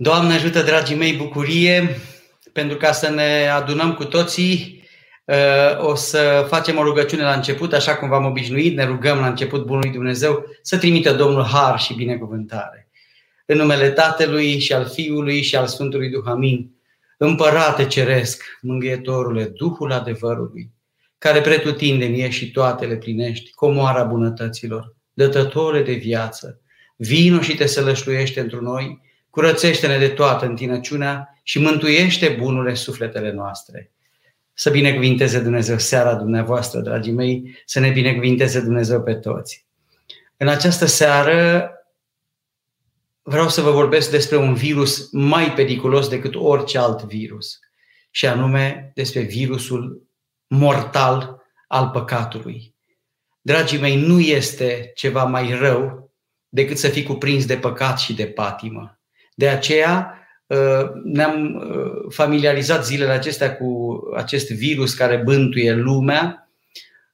Doamne ajută, dragii mei, bucurie, pentru ca să ne adunăm cu toții. Uh, o să facem o rugăciune la început, așa cum v-am obișnuit, ne rugăm la început Bunului Dumnezeu să trimită Domnul har și binecuvântare. În numele Tatălui și al Fiului și al Sfântului Duh, amin. Împărate ceresc, mângâietorule, Duhul adevărului, care pretutindeni e și toate le plinești, comoara bunătăților, dătătore de viață, vino și te sălășluiește într noi, curățește-ne de toată întinăciunea și mântuiește bunurile sufletele noastre. Să binecuvinteze Dumnezeu seara dumneavoastră, dragii mei, să ne binecuvinteze Dumnezeu pe toți. În această seară vreau să vă vorbesc despre un virus mai periculos decât orice alt virus, și anume despre virusul mortal al păcatului. Dragii mei, nu este ceva mai rău decât să fii cuprins de păcat și de patimă. De aceea uh, ne-am uh, familiarizat zilele acestea cu acest virus care bântuie lumea.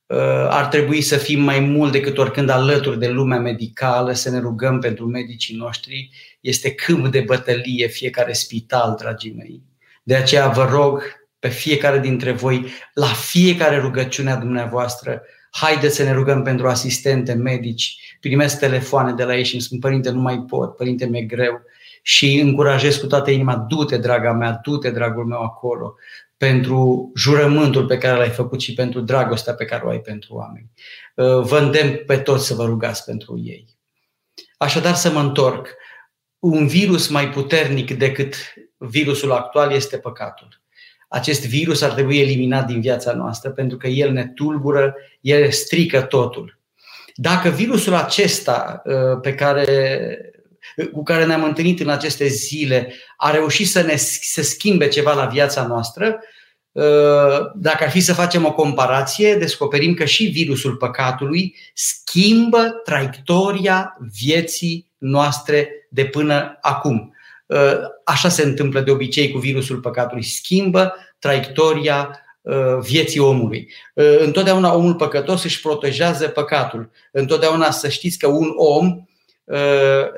Uh, ar trebui să fim mai mult decât oricând alături de lumea medicală, să ne rugăm pentru medicii noștri. Este câmp de bătălie fiecare spital, dragii mei. De aceea vă rog pe fiecare dintre voi, la fiecare rugăciune a dumneavoastră, haideți să ne rugăm pentru asistente, medici, primesc telefoane de la ei și îmi spun, părinte, nu mai pot, părinte, mi-e greu și încurajez cu toată inima, du-te, draga mea, du-te, dragul meu, acolo, pentru jurământul pe care l-ai făcut și pentru dragostea pe care o ai pentru oameni. Uh, vă îndemn pe toți să vă rugați pentru ei. Așadar să mă întorc. Un virus mai puternic decât virusul actual este păcatul. Acest virus ar trebui eliminat din viața noastră pentru că el ne tulbură, el strică totul. Dacă virusul acesta uh, pe care cu care ne-am întâlnit în aceste zile a reușit să ne să schimbe ceva la viața noastră, uh, dacă ar fi să facem o comparație, descoperim că și virusul păcatului schimbă traiectoria vieții noastre de până acum. Uh, așa se întâmplă de obicei cu virusul păcatului. Schimbă traiectoria uh, vieții omului. Întotdeauna omul păcătos își protejează păcatul. Întotdeauna să știți că un om Uh,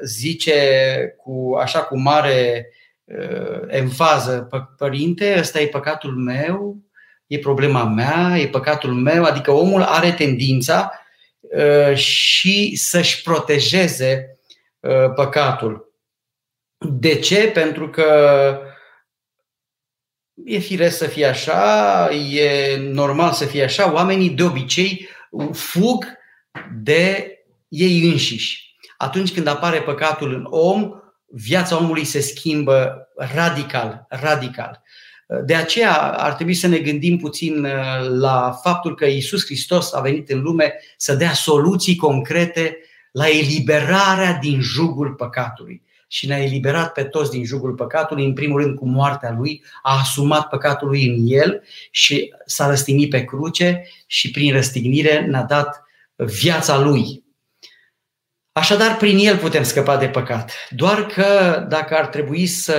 zice cu, așa cu mare uh, enfază, părinte, ăsta e păcatul meu, e problema mea, e păcatul meu, adică omul are tendința uh, și să-și protejeze păcatul. De ce? Pentru că e firesc să fie așa, e normal să fie așa, oamenii de obicei fug de ei înșiși atunci când apare păcatul în om, viața omului se schimbă radical, radical. De aceea ar trebui să ne gândim puțin uh, la faptul că Isus Hristos a venit în lume să dea soluții concrete la eliberarea din jugul păcatului. Și ne-a eliberat pe toți din jugul păcatului, în primul rând cu moartea lui, a asumat păcatul lui în el și s-a răstignit pe cruce și prin răstignire ne-a dat viața lui, Așadar, prin el putem scăpa de păcat. Doar că dacă ar trebui să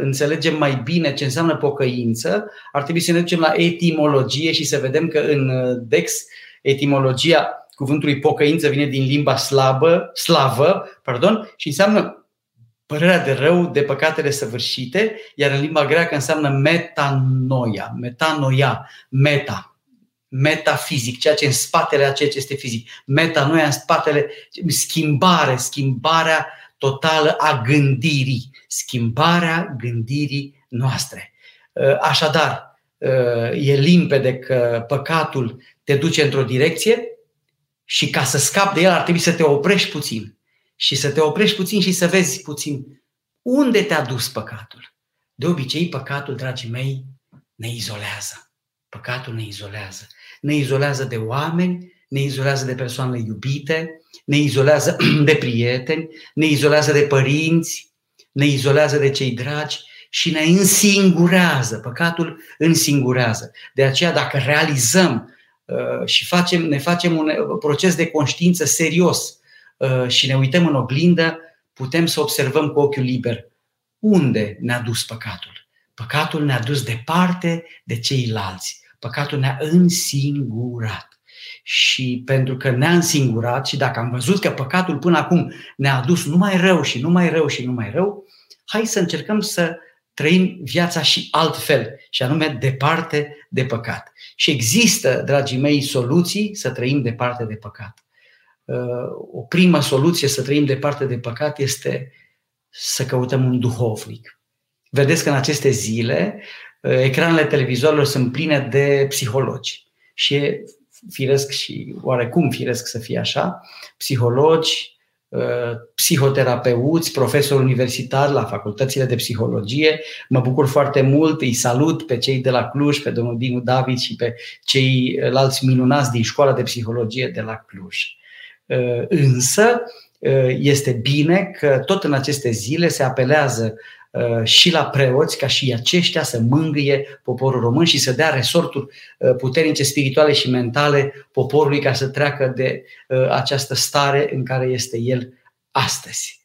înțelegem mai bine ce înseamnă pocăință, ar trebui să ne ducem la etimologie și să vedem că în Dex etimologia cuvântului pocăință vine din limba slabă, slavă pardon, și înseamnă părerea de rău de păcatele săvârșite, iar în limba greacă înseamnă metanoia, metanoia, meta, metafizic, ceea ce în spatele a ceea ce este fizic. Meta, noi în spatele, schimbare, schimbarea totală a gândirii, schimbarea gândirii noastre. Uh, așadar, uh, e limpede că păcatul te duce într-o direcție și ca să scapi de el ar trebui să te oprești puțin. Și să te oprești puțin și să vezi puțin unde te-a dus păcatul. De obicei, păcatul, dragii mei, ne izolează. Păcatul ne izolează ne izolează de oameni, ne izolează de persoanele iubite, ne izolează de prieteni, ne izolează de părinți, ne izolează de cei dragi și ne însingurează. Păcatul însingurează. De aceea, dacă realizăm uh, și facem, ne facem un proces de conștiință serios uh, și ne uităm în oglindă, putem să observăm cu ochiul liber unde ne-a dus păcatul. Păcatul ne-a dus departe de ceilalți. Păcatul ne-a însingurat. Și pentru că ne-a însingurat și dacă am văzut că păcatul până acum ne-a adus numai rău și numai rău și numai rău, hai să încercăm să trăim viața și altfel, și anume departe de păcat. Și există, dragii mei, soluții să trăim departe de păcat. Uh, o primă soluție să trăim departe de păcat este să căutăm un duhovnic. Vedeți că în aceste zile uh, ecranele televizorilor sunt pline de psihologi. Și e firesc și oarecum firesc să fie așa, psihologi, Uh, psihoterapeuți, profesori universitari la facultățile de psihologie. Mă bucur foarte mult, îi salut pe cei de la Cluj, pe domnul Dinu David și pe ceilalți minunați din școala de psihologie de la Cluj. Uh, însă, uh, este bine că tot în aceste zile se apelează Uh, și la preoți, ca și aceștia să mângâie poporul român și să dea resorturi uh, puternice spirituale și mentale poporului ca să treacă de uh, această stare în care este el astăzi.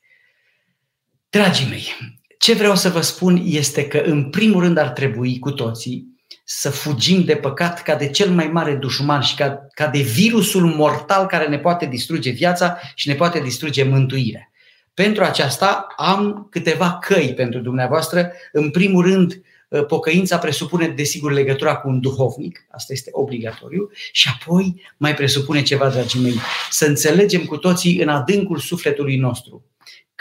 Dragii mei, ce vreau să vă spun este că în primul rând ar trebui cu toții să fugim de păcat ca de cel mai mare dușman și ca, ca de virusul mortal care ne poate distruge viața și ne poate distruge mântuirea. Pentru aceasta am câteva căi pentru dumneavoastră. În primul rând, ă, pocăința presupune, desigur, legătura cu un duhovnic, asta este obligatoriu, și apoi mai presupune ceva, dragii mei, să înțelegem cu toții în adâncul sufletului nostru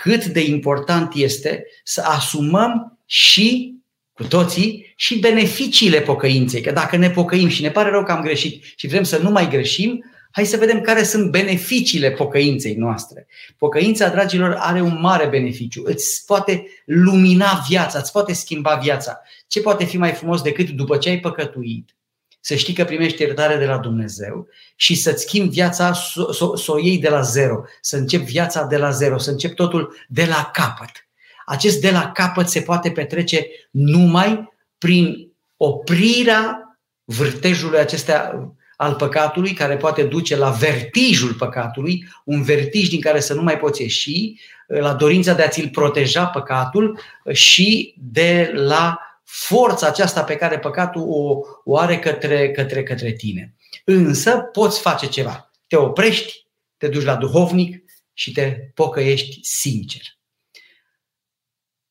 cât de important este să asumăm și cu toții și beneficiile pocăinței. Că dacă ne pocăim și ne pare rău că am greșit și vrem să nu mai greșim, Hai să vedem care sunt beneficiile pocăinței noastre. Pocăința, dragilor, are un mare beneficiu. Îți poate lumina viața, îți poate schimba viața. Ce poate fi mai frumos decât după ce ai păcătuit, să știi că primești iertare de la Dumnezeu și să-ți schimbi viața, să, să, să o iei de la zero, să începi viața de la zero, să începi totul de la capăt. Acest de la capăt se poate petrece numai prin oprirea vârtejului acestea al păcatului, care poate duce la vertijul păcatului, un vertij din care să nu mai poți ieși, la dorința de a ți-l proteja păcatul și de la forța aceasta pe care păcatul o, o are către, către, către tine. Însă poți face ceva. Te oprești, te duci la duhovnic și te pocăiești sincer.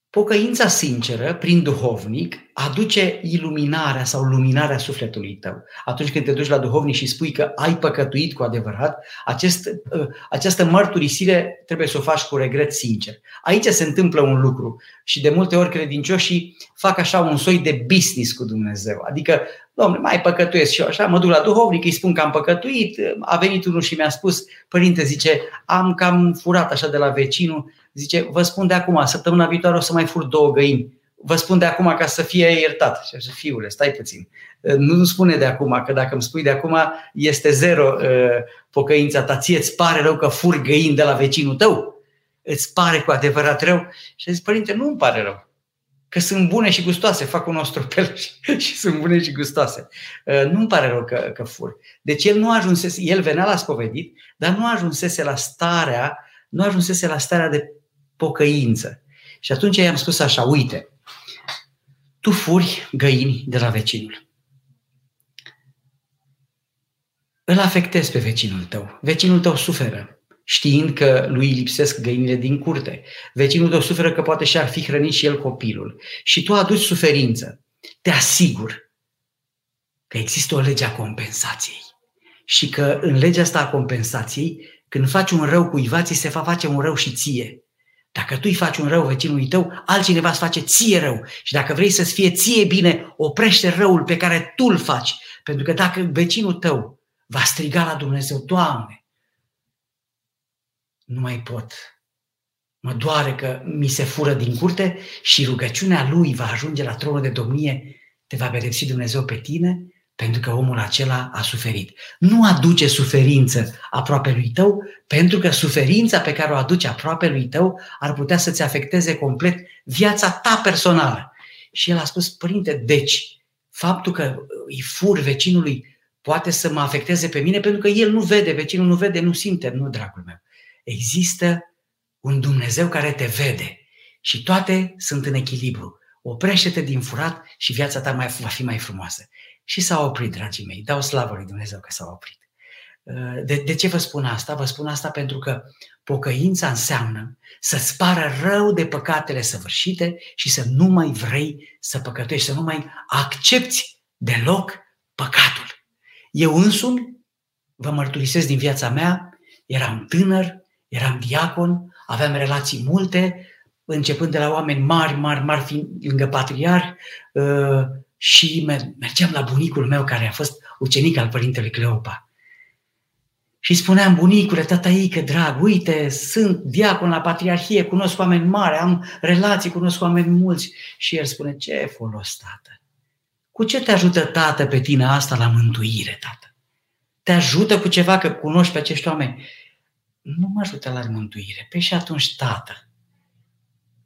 Pocăința sinceră, prin duhovnic, aduce iluminarea sau luminarea sufletului tău. Atunci când te duci la duhovnic și spui că ai păcătuit cu adevărat, acest, ă, această mărturisire trebuie să o faci cu regret sincer. Aici se întâmplă un lucru și de multe ori credincioșii fac așa un soi de business cu Dumnezeu. Adică, domnule, mai păcătuiesc și eu așa, mă duc la duhovnic, îi spun că am păcătuit, a venit unul și mi-a spus, părinte, zice, am cam furat așa de la vecinul, zice, vă spun de acum, săptămâna viitoare o să mai fur două găini vă spun de acum ca să fie iertat. Și așa, fiule, stai puțin. Nu spune de acum, că dacă îmi spui de acum, este zero uh, pocăința ta. Ție îți pare rău că fur găini de la vecinul tău? Îți pare cu adevărat rău? Și zic, părinte, nu îmi pare rău. Că sunt bune și gustoase, fac un ostropel și, și sunt bune și gustoase. Uh, nu îmi pare rău că, că fur. Deci el nu ajunsese, el venea la spovedit, dar nu ajunsese la starea, nu ajunsese la starea de pocăință. Și atunci i-am spus așa, uite, tu furi găini de la vecinul. Îl afectezi pe vecinul tău. Vecinul tău suferă, știind că lui lipsesc găinile din curte. Vecinul tău suferă că poate și-ar fi hrănit și el copilul. Și tu aduci suferință. Te asigur că există o lege a compensației. Și că în legea asta a compensației, când faci un rău cuiva, ți se va face un rău și ție. Dacă tu îi faci un rău vecinului tău, altcineva îți face ție rău. Și dacă vrei să-ți fie ție bine, oprește răul pe care tu îl faci. Pentru că dacă vecinul tău va striga la Dumnezeu, Doamne, nu mai pot. Mă doare că mi se fură din curte și rugăciunea lui va ajunge la tronul de domnie, te va pedepsi Dumnezeu pe tine pentru că omul acela a suferit. Nu aduce suferință aproape lui tău, pentru că suferința pe care o aduce aproape lui tău ar putea să-ți afecteze complet viața ta personală. Și el a spus, părinte, deci, faptul că îi fur vecinului poate să mă afecteze pe mine, pentru că el nu vede, vecinul nu vede, nu simte. Nu, dragul meu. Există un Dumnezeu care te vede și toate sunt în echilibru. Oprește-te din furat și viața ta mai, va fi mai frumoasă. Și s-a oprit, dragii mei. Dau slavă lui Dumnezeu că s-a oprit. De, de ce vă spun asta? Vă spun asta pentru că pocăința înseamnă să-ți pară rău de păcatele săvârșite și să nu mai vrei să păcătuiești, să nu mai accepti deloc păcatul. Eu însumi, vă mărturisesc din viața mea, eram tânăr, eram diacon, aveam relații multe, începând de la oameni mari, mari, mari, fiind lângă patriar, uh, și mergeam la bunicul meu care a fost ucenic al părintelui Cleopa. Și spuneam, bunicule, tataică, drag, uite, sunt diacon la patriarhie, cunosc oameni mari, am relații, cunosc oameni mulți. Și el spune, ce folos, tată? Cu ce te ajută tată pe tine asta la mântuire, tată? Te ajută cu ceva că cunoști pe acești oameni? Nu mă ajută la mântuire. Păi și atunci, tată,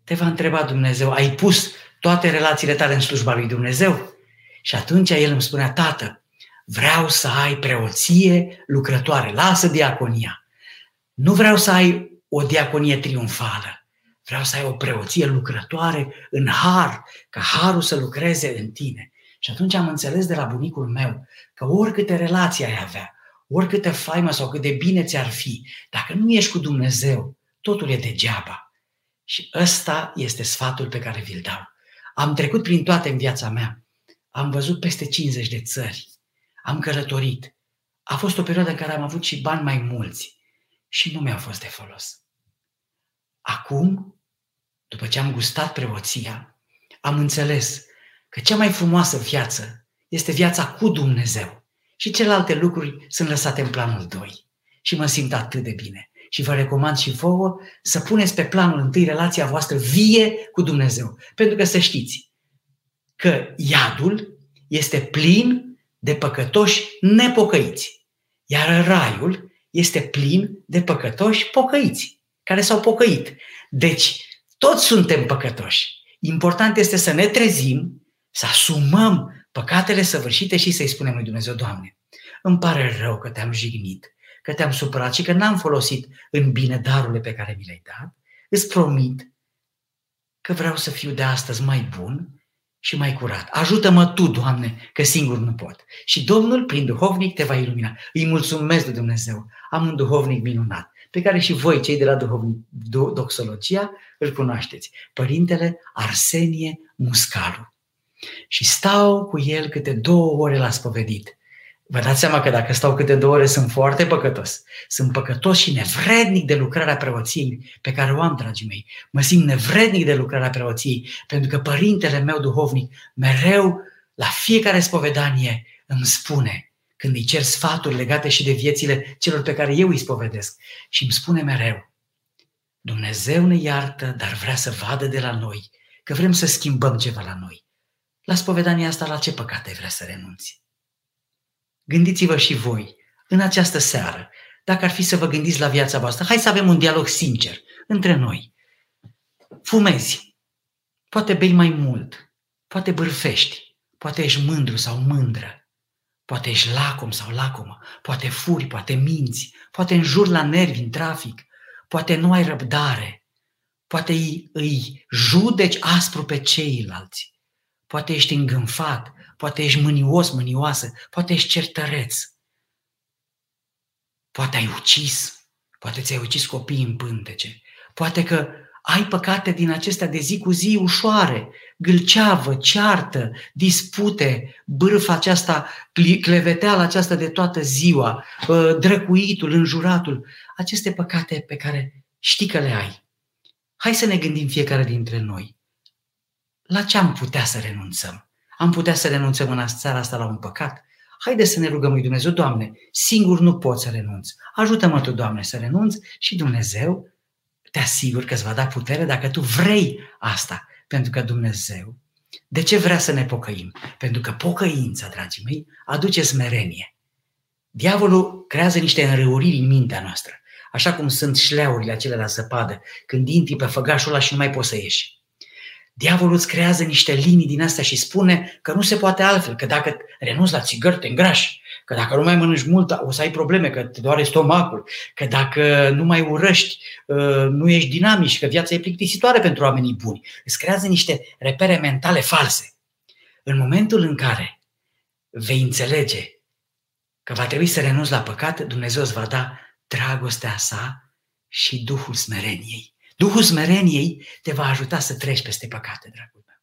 te va întreba Dumnezeu, ai pus toate relațiile tale în slujba lui Dumnezeu? Și atunci el îmi spunea, tată, vreau să ai preoție lucrătoare, lasă diaconia. Nu vreau să ai o diaconie triumfală, vreau să ai o preoție lucrătoare în har, ca harul să lucreze în tine. Și atunci am înțeles de la bunicul meu că oricâte relații ai avea, oricâte faimă sau cât de bine ți-ar fi, dacă nu ești cu Dumnezeu, totul e degeaba. Și ăsta este sfatul pe care vi-l dau. Am trecut prin toate în viața mea. Am văzut peste 50 de țări. Am călătorit. A fost o perioadă în care am avut și bani mai mulți și nu mi-au fost de folos. Acum, după ce am gustat preoția, am înțeles că cea mai frumoasă viață este viața cu Dumnezeu și celelalte lucruri sunt lăsate în planul 2. Și mă simt atât de bine. Și vă recomand și vouă să puneți pe planul întâi relația voastră vie cu Dumnezeu. Pentru că să știți că iadul este plin de păcătoși nepocăiți. Iar raiul este plin de păcătoși pocăiți, care s-au pocăit. Deci, toți suntem păcătoși. Important este să ne trezim, să asumăm păcatele săvârșite și să-i spunem lui Dumnezeu, Doamne, îmi pare rău că te-am jignit, că te-am supărat și că n-am folosit în bine darurile pe care mi le-ai dat. Îți promit că vreau să fiu de astăzi mai bun și mai curat. Ajută-mă Tu, Doamne, că singur nu pot. Și Domnul, prin duhovnic, te va ilumina. Îi mulțumesc de Dumnezeu. Am un duhovnic minunat, pe care și voi, cei de la duhovnic, doxologia, îl cunoașteți. Părintele Arsenie Muscalu. Și stau cu el câte două ore la spovedit. Vă dați seama că dacă stau câte două ore sunt foarte păcătos. Sunt păcătos și nevrednic de lucrarea preoției pe care o am, dragii mei. Mă simt nevrednic de lucrarea preoției pentru că părintele meu duhovnic mereu, la fiecare spovedanie, îmi spune când îi cer sfaturi legate și de viețile celor pe care eu îi spovedesc și îmi spune mereu Dumnezeu ne iartă, dar vrea să vadă de la noi că vrem să schimbăm ceva la noi. La spovedania asta, la ce păcate vrea să renunți? Gândiți-vă și voi, în această seară, dacă ar fi să vă gândiți la viața voastră, hai să avem un dialog sincer între noi. Fumezi, poate bei mai mult, poate bârfești, poate ești mândru sau mândră, poate ești lacom sau lacomă, poate furi, poate minți, poate înjuri la nervi în trafic, poate nu ai răbdare, poate îi, îi judeci aspru pe ceilalți, poate ești îngânfat, poate ești mânios, mânioasă, poate ești certăreț, poate ai ucis, poate ți-ai ucis copiii în pântece, poate că ai păcate din acestea de zi cu zi ușoare, gâlceavă, ceartă, dispute, bârfa aceasta, cleveteala aceasta de toată ziua, ă, drăcuitul, înjuratul, aceste păcate pe care știi că le ai. Hai să ne gândim fiecare dintre noi. La ce am putea să renunțăm? Am putea să renunțăm în țara asta la un păcat? Haideți să ne rugăm lui Dumnezeu, Doamne, singur nu pot să renunț. Ajută-mă Tu, Doamne, să renunț și Dumnezeu te asigur că îți va da putere dacă tu vrei asta. Pentru că Dumnezeu, de ce vrea să ne pocăim? Pentru că pocăința, dragii mei, aduce smerenie. Diavolul creează niște înrăuriri în mintea noastră, așa cum sunt șleaurile acelea la zăpadă, când intri pe făgașul ăla și nu mai poți să ieși. Diavolul îți creează niște linii din astea și spune că nu se poate altfel, că dacă renunți la țigări, te îngrași, că dacă nu mai mănânci mult, o să ai probleme, că te doare stomacul, că dacă nu mai urăști, uh, nu ești dinamic, că viața e plictisitoare pentru oamenii buni. Îți creează niște repere mentale false. În momentul în care vei înțelege că va trebui să renunți la păcat, Dumnezeu îți va da dragostea sa și Duhul smereniei. Duhul smereniei te va ajuta să treci peste păcate, dragul meu.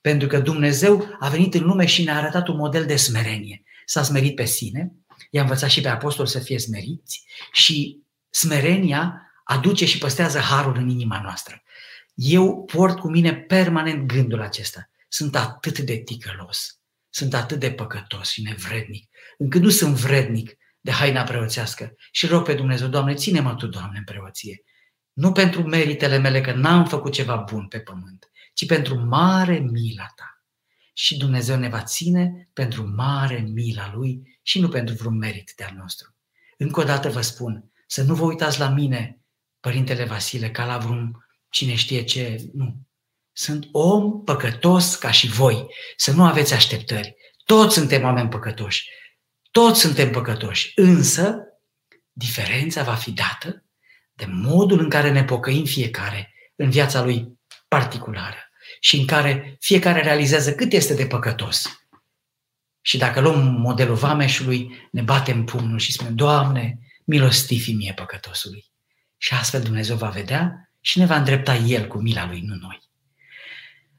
Pentru că Dumnezeu a venit în lume și ne-a arătat un model de smerenie. S-a smerit pe sine, i-a învățat și pe apostol să fie smeriți și smerenia aduce și păstrează harul în inima noastră. Eu port cu mine permanent gândul acesta. Sunt atât de ticălos, sunt atât de păcătos și nevrednic, încât nu sunt vrednic de haina preoțească. Și rog pe Dumnezeu, Doamne, ține-mă Tu, Doamne, în preoție. Nu pentru meritele mele, că n-am făcut ceva bun pe pământ, ci pentru mare mila Ta. Și Dumnezeu ne va ține pentru mare mila Lui și nu pentru vreun merit de-al nostru. Încă o dată vă spun, să nu vă uitați la mine, Părintele Vasile, ca la vreun cine știe ce, nu. Sunt om păcătos ca și voi. Să nu aveți așteptări. Toți suntem oameni păcătoși. Toți suntem păcătoși. Însă, diferența va fi dată de modul în care ne pocăim fiecare în viața lui particulară și în care fiecare realizează cât este de păcătos. Și dacă luăm modelul vameșului, ne batem pumnul și spunem, Doamne, milostivi mie păcătosului. Și astfel Dumnezeu va vedea și ne va îndrepta El cu mila Lui, nu noi.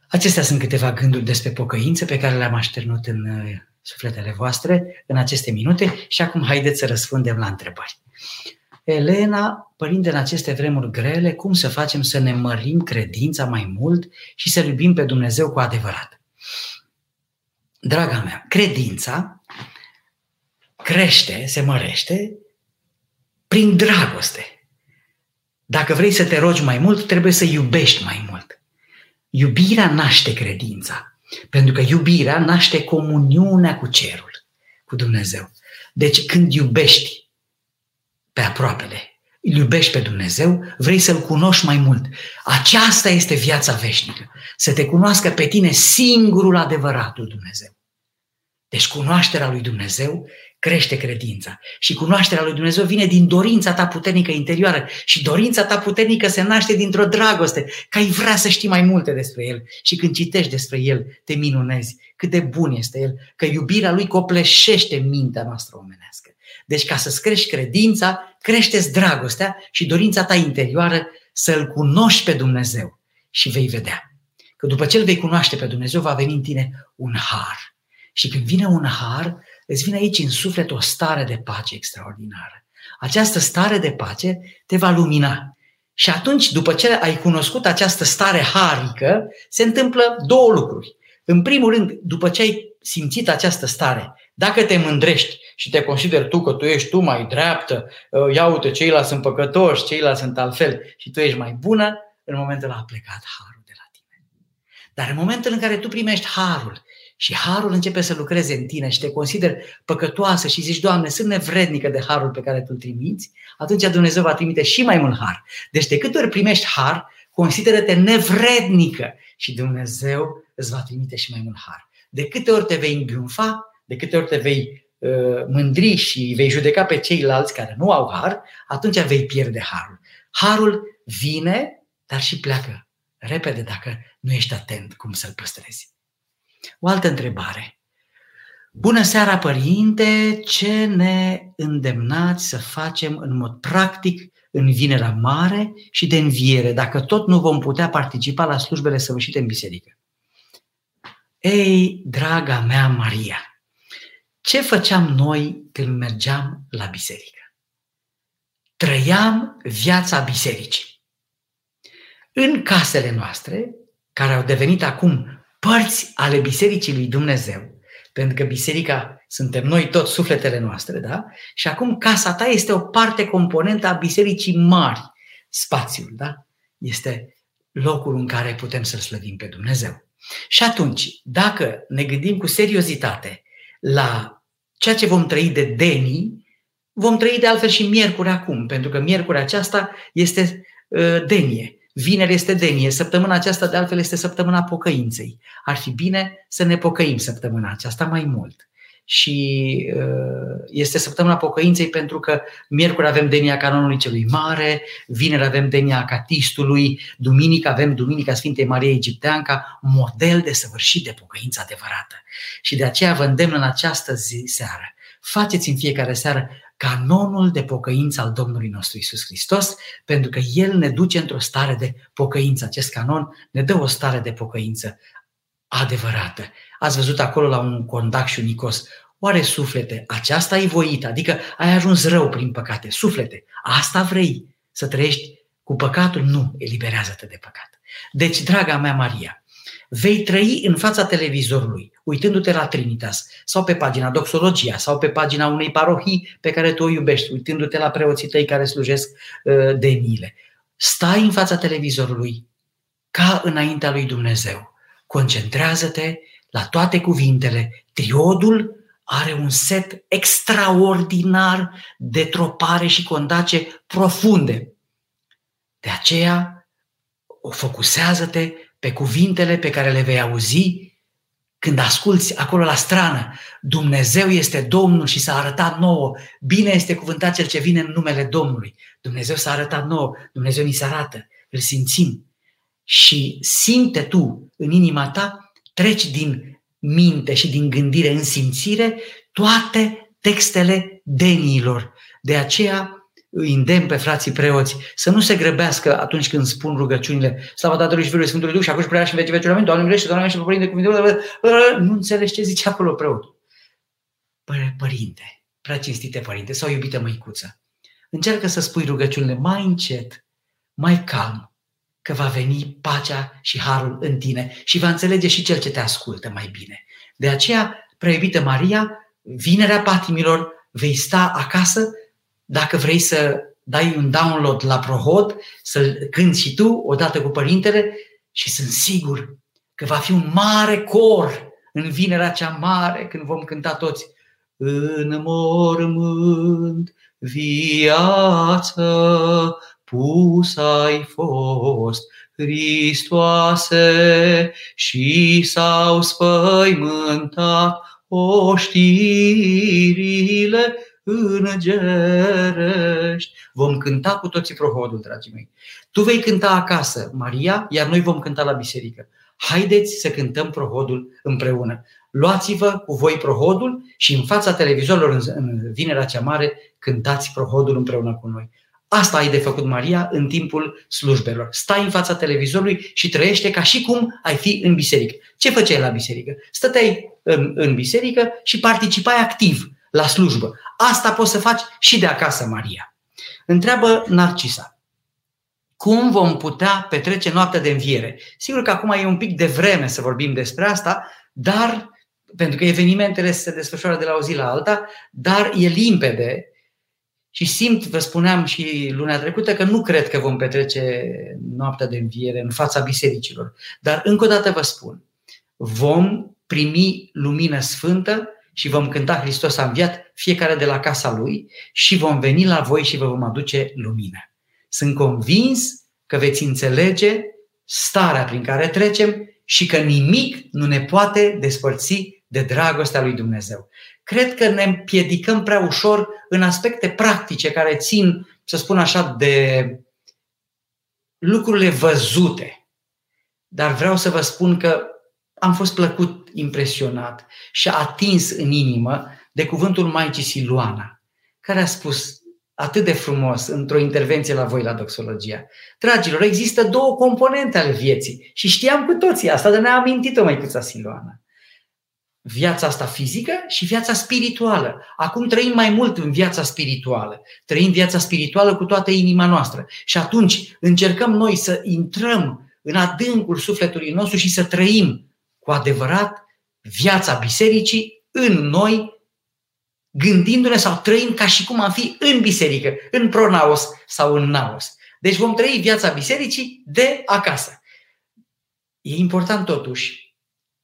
Acestea sunt câteva gânduri despre pocăință pe care le-am așternut în uh, sufletele voastre în aceste minute și acum haideți să răspundem la întrebări. Elena, părinte, în aceste vremuri grele, cum să facem să ne mărim credința mai mult și să iubim pe Dumnezeu cu adevărat? Draga mea, credința crește, se mărește prin dragoste. Dacă vrei să te rogi mai mult, trebuie să iubești mai mult. Iubirea naște credința, pentru că iubirea naște comuniunea cu cerul, cu Dumnezeu. Deci când iubești pe aproapele, îl iubești pe Dumnezeu, vrei să-L cunoști mai mult. Aceasta este viața veșnică. Să te cunoască pe tine singurul adevăratul Dumnezeu. Deci cunoașterea lui Dumnezeu crește credința. Și cunoașterea lui Dumnezeu vine din dorința ta puternică interioară. Și dorința ta puternică se naște dintr-o dragoste, că ai vrea să știi mai multe despre El. Și când citești despre El, te minunezi cât de bun este El, că iubirea Lui copleșește mintea noastră omenească. Deci ca să-ți crești credința, creșteți dragostea și dorința ta interioară să-L cunoști pe Dumnezeu. Și vei vedea că după ce îl vei cunoaște pe Dumnezeu, va veni în tine un har. Și când vine un har, îți vine aici în suflet o stare de pace extraordinară. Această stare de pace te va lumina. Și atunci, după ce ai cunoscut această stare harică, se întâmplă două lucruri. În primul rând, după ce ai simțit această stare, dacă te mândrești și te consideri tu că tu ești tu mai dreaptă, uh, ia uite, ceilalți sunt păcătoși, ceilalți sunt altfel și tu ești mai bună, în momentul ăla a plecat harul de la tine. Dar în momentul în care tu primești harul și harul începe să lucreze în tine și te consideri păcătoasă și zici, Doamne, sunt nevrednică de harul pe care tu îl trimiți, atunci Dumnezeu va trimite și mai mult har. Deci de câte ori primești har, consideră-te nevrednică și Dumnezeu îți va trimite și mai mult har. De câte ori te vei îngânfa, de câte ori te vei uh, mândri și vei judeca pe ceilalți care nu au har, atunci vei pierde harul. Harul vine, dar și pleacă repede dacă nu ești atent cum să-l păstrezi. O altă întrebare. Bună seara, părinte! Ce ne îndemnați să facem în mod practic în vinerea mare și de înviere, dacă tot nu vom putea participa la slujbele săvârșite în biserică? Ei, draga mea Maria, ce făceam noi când mergeam la biserică? Trăiam viața bisericii. În casele noastre, care au devenit acum părți ale Bisericii lui Dumnezeu, pentru că biserica suntem noi toți sufletele noastre, da? Și acum casa ta este o parte componentă a bisericii mari, spațiul, da? Este locul în care putem să-L slăvim pe Dumnezeu. Și atunci, dacă ne gândim cu seriozitate la ceea ce vom trăi de denii, vom trăi de altfel și miercuri acum, pentru că miercuri aceasta este uh, denie. Vineri este denie, săptămâna aceasta de altfel este săptămâna pocăinței. Ar fi bine să ne pocăim săptămâna aceasta mai mult. Și uh, este săptămâna pocăinței pentru că miercuri avem denia canonului celui mare, vineri avem denia catistului, duminică avem Duminica Sfintei Marie Egipteanca, model de săvârșit de pocăință adevărată. Și de aceea vă îndemn în această zi seară faceți în fiecare seară canonul de pocăință al Domnului nostru Isus Hristos, pentru că El ne duce într-o stare de pocăință. Acest canon ne dă o stare de pocăință adevărată. Ați văzut acolo la un condac și un nicos. Oare suflete, aceasta e voită, adică ai ajuns rău prin păcate. Suflete, asta vrei să trăiești cu păcatul? Nu, eliberează-te de păcat. Deci, draga mea Maria, vei trăi în fața televizorului, uitându-te la Trinitas, sau pe pagina Doxologia, sau pe pagina unei parohii pe care tu o iubești, uitându-te la preoții tăi care slujesc uh, de mile. Stai în fața televizorului ca înaintea lui Dumnezeu. Concentrează-te la toate cuvintele. Triodul are un set extraordinar de tropare și condace profunde. De aceea, o focusează-te pe cuvintele pe care le vei auzi când asculți acolo la strană, Dumnezeu este Domnul și s-a arătat nouă. Bine este cuvântat cel ce vine în numele Domnului. Dumnezeu s-a arătat nouă, Dumnezeu ni se arată, îl simțim. Și simte tu în inima ta, treci din minte și din gândire în simțire toate textele denilor. De aceea îi îndemn pe frații preoți să nu se grăbească atunci când spun rugăciunile Slava Tatălui și Fiului Sfântului Duh și acum și prea și în vecii vecii Amin, Doamne milește, Doamne milește, Părinte, cuvinte, nu înțelegi ce zice acolo preotul. Părinte, prea cinstite părinte sau iubită măicuță, încearcă să spui rugăciunile mai încet, mai calm, că va veni pacea și harul în tine și va înțelege și cel ce te ascultă mai bine. De aceea, prea iubită Maria, vinerea patimilor, vei sta acasă dacă vrei să dai un download la Prohod, să-l cânti și tu odată cu părintele și sunt sigur că va fi un mare cor în vinerea cea mare când vom cânta toți în mormânt viață pus ai fost Hristoase și s-au spăimântat oștirile îngerești. Vom cânta cu toții prohodul, dragii mei. Tu vei cânta acasă, Maria, iar noi vom cânta la biserică. Haideți să cântăm prohodul împreună. Luați-vă cu voi prohodul și în fața televizorilor în vinerea cea mare cântați prohodul împreună cu noi. Asta ai de făcut, Maria, în timpul slujbelor. Stai în fața televizorului și trăiește ca și cum ai fi în biserică. Ce făceai la biserică? Stăteai în, în biserică și participai activ la slujbă. Asta poți să faci și de acasă, Maria. Întreabă Narcisa. Cum vom putea petrece noaptea de înviere? Sigur că acum e un pic de vreme să vorbim despre asta, dar pentru că evenimentele se desfășoară de la o zi la alta, dar e limpede și simt, vă spuneam și luna trecută, că nu cred că vom petrece noaptea de înviere în fața bisericilor. Dar încă o dată vă spun, vom primi lumină sfântă și vom cânta Hristos a înviat, fiecare de la casa lui și vom veni la voi și vă vom aduce lumină. Sunt convins că veți înțelege starea prin care trecem și că nimic nu ne poate despărți de dragostea lui Dumnezeu. Cred că ne împiedicăm prea ușor în aspecte practice care țin, să spun așa, de lucrurile văzute. Dar vreau să vă spun că am fost plăcut impresionat și atins în inimă de cuvântul Maicii Siluana, care a spus atât de frumos într-o intervenție la voi la Doxologia. Dragilor, există două componente ale vieții și știam cu toții asta, dar ne-a amintit-o Maicuța Siluana. Viața asta fizică și viața spirituală. Acum trăim mai mult în viața spirituală. Trăim viața spirituală cu toată inima noastră. Și atunci încercăm noi să intrăm în adâncul sufletului nostru și să trăim cu adevărat viața bisericii în noi, gândindu-ne sau trăind ca și cum am fi în biserică, în pronaos sau în naos. Deci vom trăi viața bisericii de acasă. E important totuși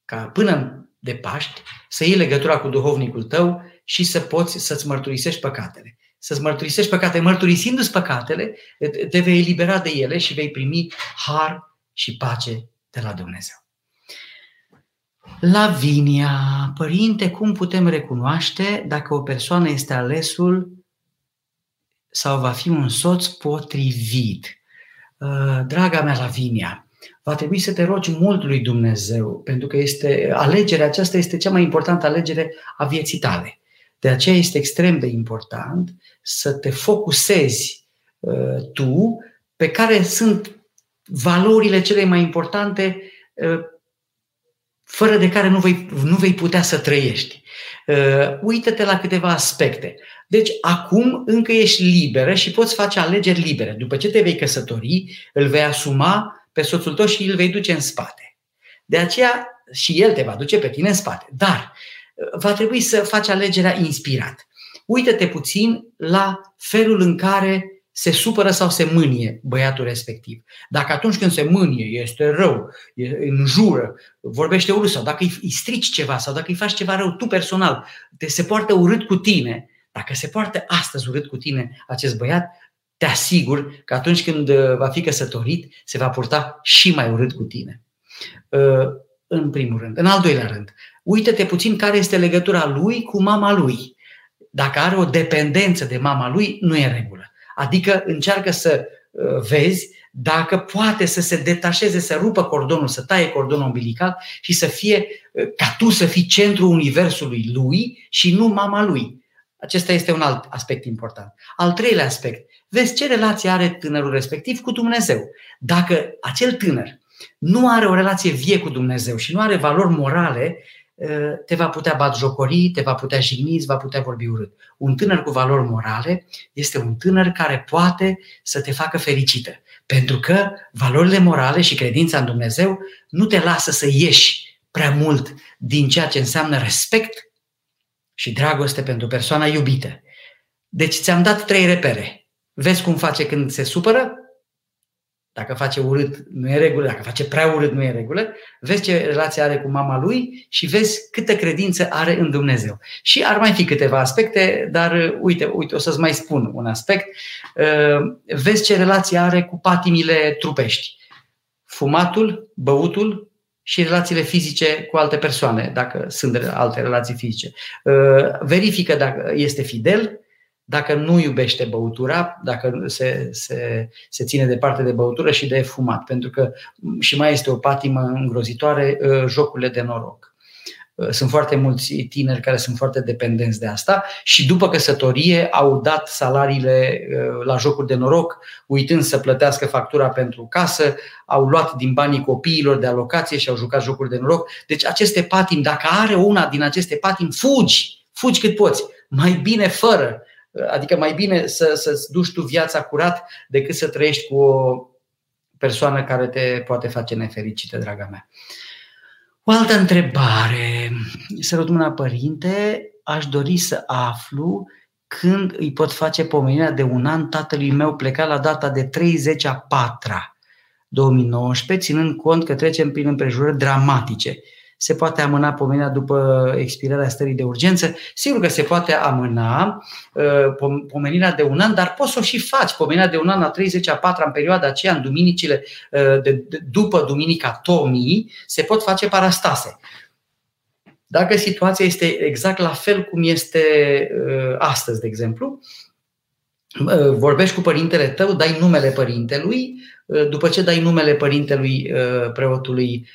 ca până de Paști să iei legătura cu duhovnicul tău și să poți să-ți mărturisești păcatele. Să-ți mărturisești păcatele. Mărturisindu-ți păcatele, te vei elibera de ele și vei primi har și pace de la Dumnezeu. Lavinia, părinte, cum putem recunoaște dacă o persoană este alesul sau va fi un soț potrivit? Uh, draga mea Lavinia, va trebui să te rogi mult lui Dumnezeu, pentru că este alegerea aceasta este cea mai importantă alegere a vieții tale. De aceea este extrem de important să te focusezi uh, tu pe care sunt valorile cele mai importante uh, fără de care nu vei, nu vei putea să trăiești. Uh, uită-te la câteva aspecte. Deci acum încă ești liberă și poți face alegeri libere. După ce te vei căsători, îl vei asuma pe soțul tău și îl vei duce în spate. De aceea și el te va duce pe tine în spate. Dar uh, va trebui să faci alegerea inspirat. Uită-te puțin la felul în care se supără sau se mânie băiatul respectiv. Dacă atunci când se mânie, este rău, înjură, vorbește urât sau dacă îi strici ceva sau dacă îi faci ceva rău tu personal, te se poartă urât cu tine, dacă se poartă astăzi urât cu tine acest băiat, te asigur că atunci când uh, va fi căsătorit, se va purta și mai urât cu tine. Uh, în primul rând. În al doilea rând, uită-te puțin care este legătura lui cu mama lui. Dacă are o dependență de mama lui, nu e în regulă. Adică încearcă să uh, vezi dacă poate să se detașeze, să rupă cordonul, să taie cordonul umbilical și să fie ca tu să fii centrul universului lui și nu mama lui. Acesta este un alt aspect important. Al treilea aspect, vezi ce relație are tânărul respectiv cu Dumnezeu. Dacă acel tânăr nu are o relație vie cu Dumnezeu și nu are valori morale, ă, te va putea batjocori, te va putea jigni, va putea vorbi urât. Un tânăr cu valori morale este un tânăr care poate să te facă fericită. Pentru că valorile morale și credința în Dumnezeu nu te lasă să ieși prea mult din ceea ce înseamnă respect și dragoste pentru persoana iubită. Deci ți-am dat trei repere. Vezi cum face când se supără? Dacă face urât, nu e regulă. Dacă face prea urât, nu e regulă. Vezi ce relație are cu mama lui și vezi câtă credință are în Dumnezeu. Și ar mai fi câteva aspecte, dar uite, uite o să-ți mai spun un aspect. Uh, vezi ce relație are cu patimile trupești. Fumatul, băutul, și relațiile fizice cu alte persoane, dacă sunt alte relații fizice. Uh, verifică dacă este fidel, dacă nu iubește băutura, dacă se, se, se ține departe de băutură și de fumat, pentru că și mai este o patimă îngrozitoare, uh, jocurile de noroc. Uh, sunt foarte mulți tineri care sunt foarte dependenți de asta și după căsătorie au dat salariile uh, la jocuri de noroc, uitând să plătească factura pentru casă, au luat din banii copiilor de alocație și au jucat jocuri de noroc. Deci aceste patimi, dacă are una din aceste patimi, fugi, fugi cât poți. Mai bine fără, uh, adică mai bine să, să-ți duci tu viața curat decât să trăiești cu o persoană care te poate face nefericită, draga mea. O altă întrebare. Sărut mâna părinte, aș dori să aflu când îi pot face pomenirea de un an tatălui meu plecat la data de 30 a 4 2019, ținând cont că trecem prin împrejurări dramatice se poate amâna pomenirea după expirarea stării de urgență. Sigur că se poate amâna uh, pomenirea de un an, dar poți să o și faci. Pomenirea de un an la 30 a 4 în perioada aceea, în duminicile uh, de, de, după Duminica Tomii, se pot face parastase. Dacă situația este exact la fel cum este uh, astăzi, de exemplu, vorbești cu părintele tău, dai numele părintelui, după ce dai numele părintelui preotului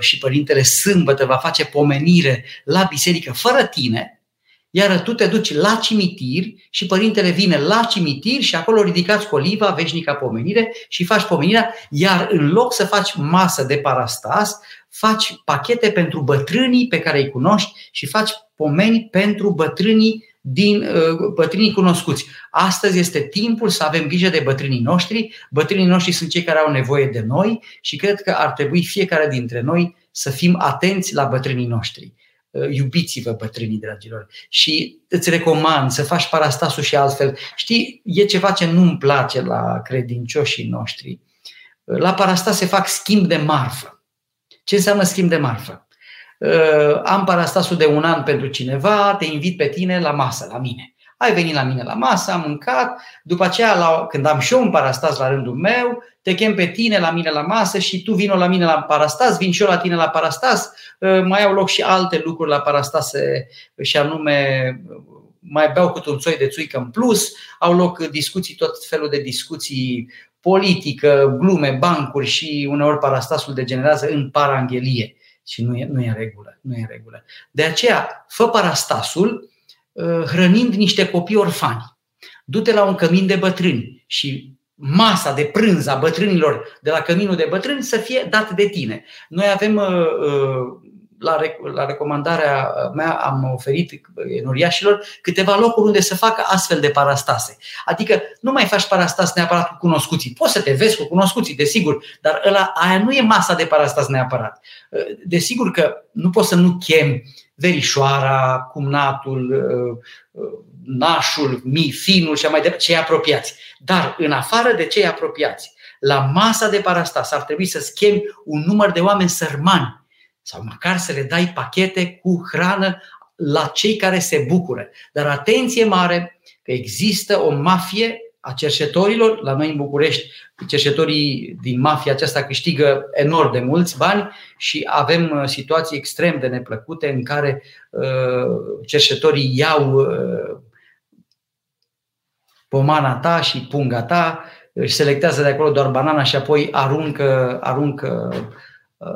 și părintele sâmbătă va face pomenire la biserică fără tine, iar tu te duci la cimitir și părintele vine la cimitir și acolo ridicați coliva, veșnica pomenire și faci pomenirea, iar în loc să faci masă de parastas, faci pachete pentru bătrânii pe care îi cunoști și faci pomeni pentru bătrânii din uh, bătrânii cunoscuți. Astăzi este timpul să avem grijă de bătrânii noștri. Bătrânii noștri sunt cei care au nevoie de noi și cred că ar trebui fiecare dintre noi să fim atenți la bătrânii noștri. Uh, iubiți-vă bătrânii, dragilor. Și îți recomand să faci parastasul și altfel. Știi, e ceva ce nu-mi place la credincioșii noștri. Uh, la parastas se fac schimb de marfă. Ce înseamnă schimb de marfă? Uh, am parastasul de un an pentru cineva, te invit pe tine la masă, la mine. Ai venit la mine la masă, am mâncat, după aceea, la, când am și eu un parastas la rândul meu, te chem pe tine la mine la masă și tu vino la mine la parastas, vin și eu la tine la parastas, uh, mai au loc și alte lucruri la parastase și anume mai beau câte un soi de țuică în plus, au loc discuții, tot felul de discuții politică, glume, bancuri și uneori parastasul degenerează în paranghelie și nu e, nu e în regulă. Nu e în regulă. De aceea, fă parastasul uh, hrănind niște copii orfani. Du-te la un cămin de bătrâni și masa de prânz a bătrânilor de la căminul de bătrâni să fie dat de tine. Noi avem uh, uh, la, la recomandarea mea am oferit enoriașilor câteva locuri unde să facă astfel de parastase. Adică nu mai faci parastas neapărat cu cunoscuții. Poți să te vezi cu cunoscuții, desigur, dar ăla, aia nu e masa de parastas neapărat. Desigur că nu poți să nu chem verișoara, cumnatul, nașul, mi, finul și mai departe, cei apropiați. Dar în afară de cei apropiați, la masa de parastas ar trebui să schimbi un număr de oameni sărmani sau măcar să le dai pachete cu hrană la cei care se bucură. Dar atenție mare că există o mafie a cerșetorilor, la noi în București, cerșetorii din mafia aceasta câștigă enorm de mulți bani și avem uh, situații extrem de neplăcute în care uh, cerșetorii iau uh, pomana ta și punga ta, își selectează de acolo doar banana și apoi aruncă, aruncă, uh,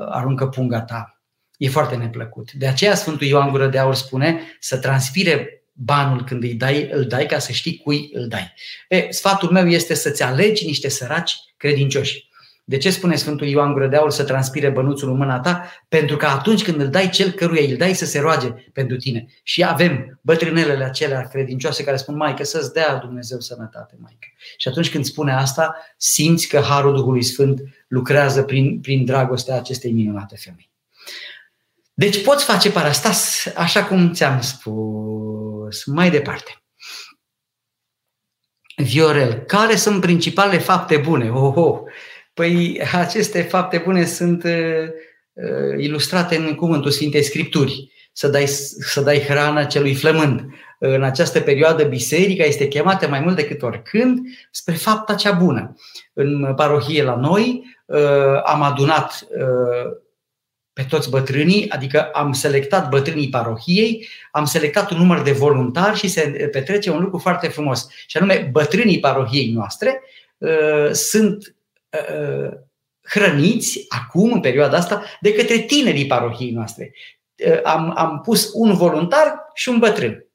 aruncă punga ta. E foarte neplăcut. De aceea Sfântul Ioan Gură de Aur spune să transpire banul când îi dai, îl dai ca să știi cui îl dai. E, sfatul meu este să-ți alegi niște săraci credincioși. De ce spune Sfântul Ioan Gură de Aur să transpire bănuțul în mâna ta? Pentru că atunci când îl dai cel căruia îl dai să se roage pentru tine. Și avem bătrânelele acelea credincioase care spun, Maică, să-ți dea Dumnezeu sănătate, Maică. Și atunci când spune asta, simți că Harul Duhului Sfânt lucrează prin, prin dragostea acestei minunate femei. Deci poți face parastas așa cum ți-am spus. Mai departe. Viorel, care sunt principalele fapte bune? Oh, oh. Păi aceste fapte bune sunt uh, uh, ilustrate în cuvântul Sfintei Scripturi. Să dai, să dai hrană celui flămând. În această perioadă biserica este chemată mai mult decât oricând spre fapta cea bună. În parohie la noi uh, am adunat uh, pe toți bătrânii, adică am selectat bătrânii parohiei, am selectat un număr de voluntari și se petrece un lucru foarte frumos. Și anume, bătrânii parohiei noastre uh, sunt uh, hrăniți acum, în perioada asta, de către tinerii parohiei noastre. Uh, am, am pus un voluntar și un bătrân.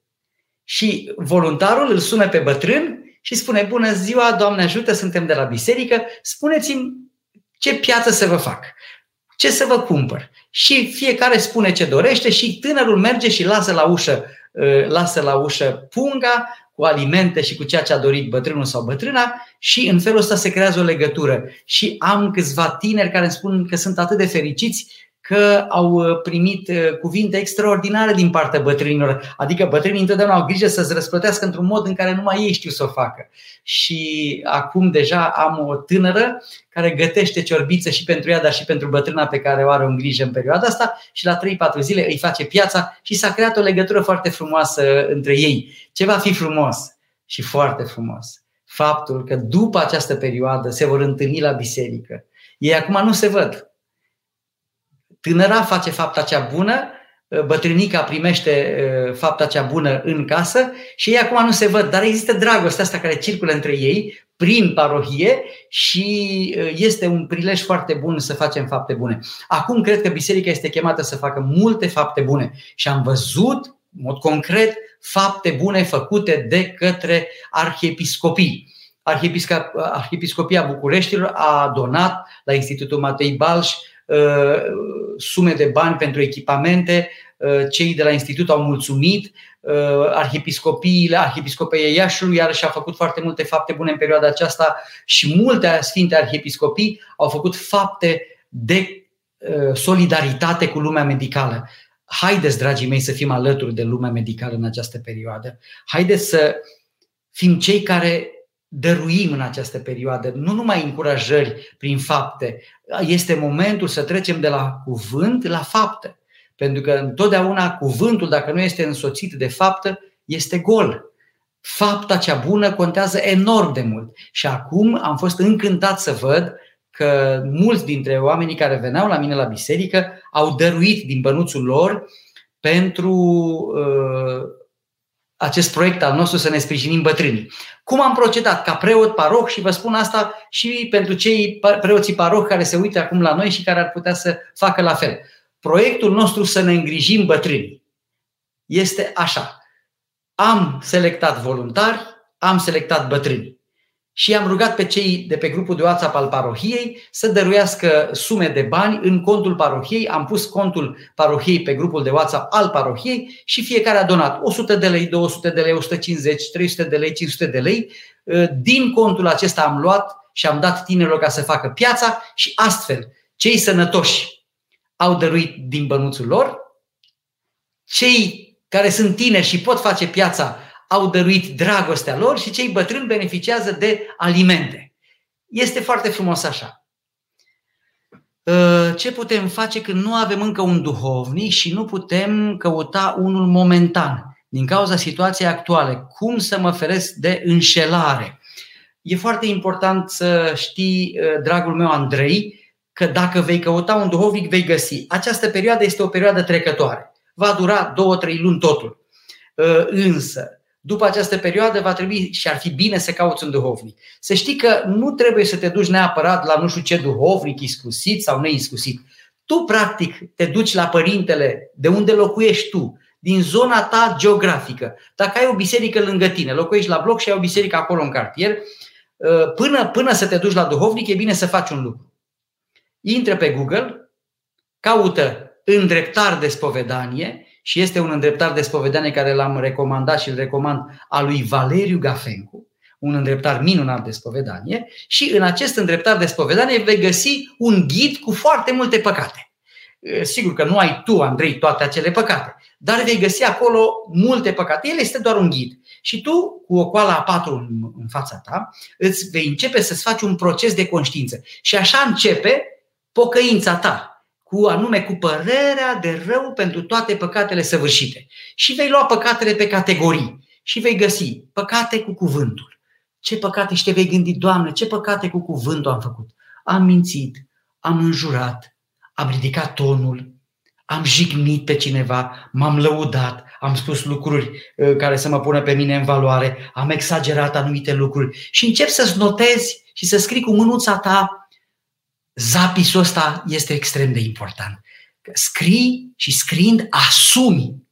Și voluntarul îl sună pe bătrân și spune, bună ziua, Doamne ajută, suntem de la biserică, spuneți-mi ce piață să vă fac ce să vă cumpăr. Și fiecare spune ce dorește și tânărul merge și lasă la ușă, ă, lasă la ușă punga cu alimente și cu ceea ce a dorit bătrânul sau bătrâna și în felul ăsta se creează o legătură. Și am câțiva tineri care îmi spun că sunt atât de fericiți că au uh, primit uh, cuvinte extraordinare din partea bătrânilor. Adică bătrânii întotdeauna au grijă să-ți răsplătească într-un mod în care numai ei știu să o facă. Și acum deja am o tânără care gătește ciorbiță și pentru ea, dar și pentru bătrâna pe care o are în grijă în perioada asta și la 3-4 zile îi face piața și s-a creat o legătură foarte frumoasă între ei. Ce va fi frumos și foarte frumos? Faptul că după această perioadă se vor întâlni la biserică. Ei acum nu se văd, tânăra face fapta cea bună, ă, bătrânica primește ă, fapta cea bună în casă și ei acum nu se văd, dar există dragostea asta care circulă între ei prin parohie și ă, este un prilej foarte bun să facem fapte bune. Acum cred că biserica este chemată să facă multe fapte bune și am văzut, în mod concret, fapte bune făcute de către arhiepiscopii. Arhiepiscopia Bucureștilor a donat la Institutul Matei Balș Uh, sume de bani pentru echipamente, uh, cei de la institut au mulțumit, uh, arhiepiscopiile, arhiepiscopia Iașului iarăși a făcut foarte multe fapte bune în perioada aceasta și multe sfinte arhiepiscopii au făcut fapte de solidaritate cu lumea medicală. Haideți, dragii mei, să fim alături de lumea medicală în această perioadă. Haideți să fim cei care dăruim în această perioadă, nu numai încurajări prin fapte. Este momentul să trecem de la cuvânt la fapte. Pentru că întotdeauna cuvântul, dacă nu este însoțit de faptă, este gol. Fapta cea bună contează enorm de mult. Și acum am fost încântat să văd că mulți dintre oamenii care veneau la mine la biserică au dăruit din bănuțul lor pentru uh, acest proiect al nostru să ne sprijinim bătrânii. Cum am procedat ca preot paroh și vă spun asta și pentru cei preoții paroh care se uită acum la noi și care ar putea să facă la fel. Proiectul nostru să ne îngrijim bătrânii este așa. am selectat voluntari, am selectat bătrâni și am rugat pe cei de pe grupul de WhatsApp al parohiei să dăruiască sume de bani în contul parohiei. Am pus contul parohiei pe grupul de WhatsApp al parohiei și fiecare a donat 100 de lei, 200 de lei, 150, 300 de lei, 500 de lei. Din contul acesta am luat și am dat tinerilor ca să facă piața și astfel cei sănătoși au dăruit din bănuțul lor, cei care sunt tineri și pot face piața au dăruit dragostea lor și cei bătrâni beneficiază de alimente. Este foarte frumos așa. Ă, ce putem face când nu avem încă un duhovnic și nu putem căuta unul momentan din cauza situației actuale? Cum să mă feresc de înșelare? E foarte important să știi, ă, dragul meu Andrei, că dacă vei căuta un duhovnic, vei găsi. Această perioadă este o perioadă trecătoare. Va dura două, trei luni totul. Ă, însă, după această perioadă va trebui și ar fi bine să cauți un duhovnic. Să știi că nu trebuie să te duci neapărat la nu știu ce duhovnic iscusit sau neiscusit. Tu, practic, te duci la părintele de unde locuiești tu, din zona ta geografică. Dacă ai o biserică lângă tine, locuiești la bloc și ai o biserică acolo în cartier, ă, până, până să te duci la duhovnic, e bine să faci un lucru. Intră pe Google, caută îndreptar de spovedanie și este un îndreptar de spovedanie care l-am recomandat și îl recomand al lui Valeriu Gafencu, un îndreptar minunat de spovedanie și în acest îndreptar de spovedanie vei găsi un ghid cu foarte multe păcate. Sigur că nu ai tu, Andrei, toate acele păcate, dar vei găsi acolo multe păcate. El este doar un ghid. Și tu, cu o coală a patru în, în fața ta, îți vei începe să-ți faci un proces de conștiință. Și așa începe pocăința ta cu anume cu părerea de rău pentru toate păcatele săvârșite. Și vei lua păcatele pe categorii și vei găsi păcate cu cuvântul. Ce păcate și te vei gândi, Doamne, ce păcate cu cuvântul am făcut? Am mințit, am înjurat, am ridicat tonul, am jignit pe cineva, m-am lăudat, am spus lucruri uh, care să mă pună pe mine în valoare, am exagerat anumite lucruri și încep să-ți notezi și să scrii cu mânuța ta zapisul ăsta este extrem de important. Scrii și scriind asumi.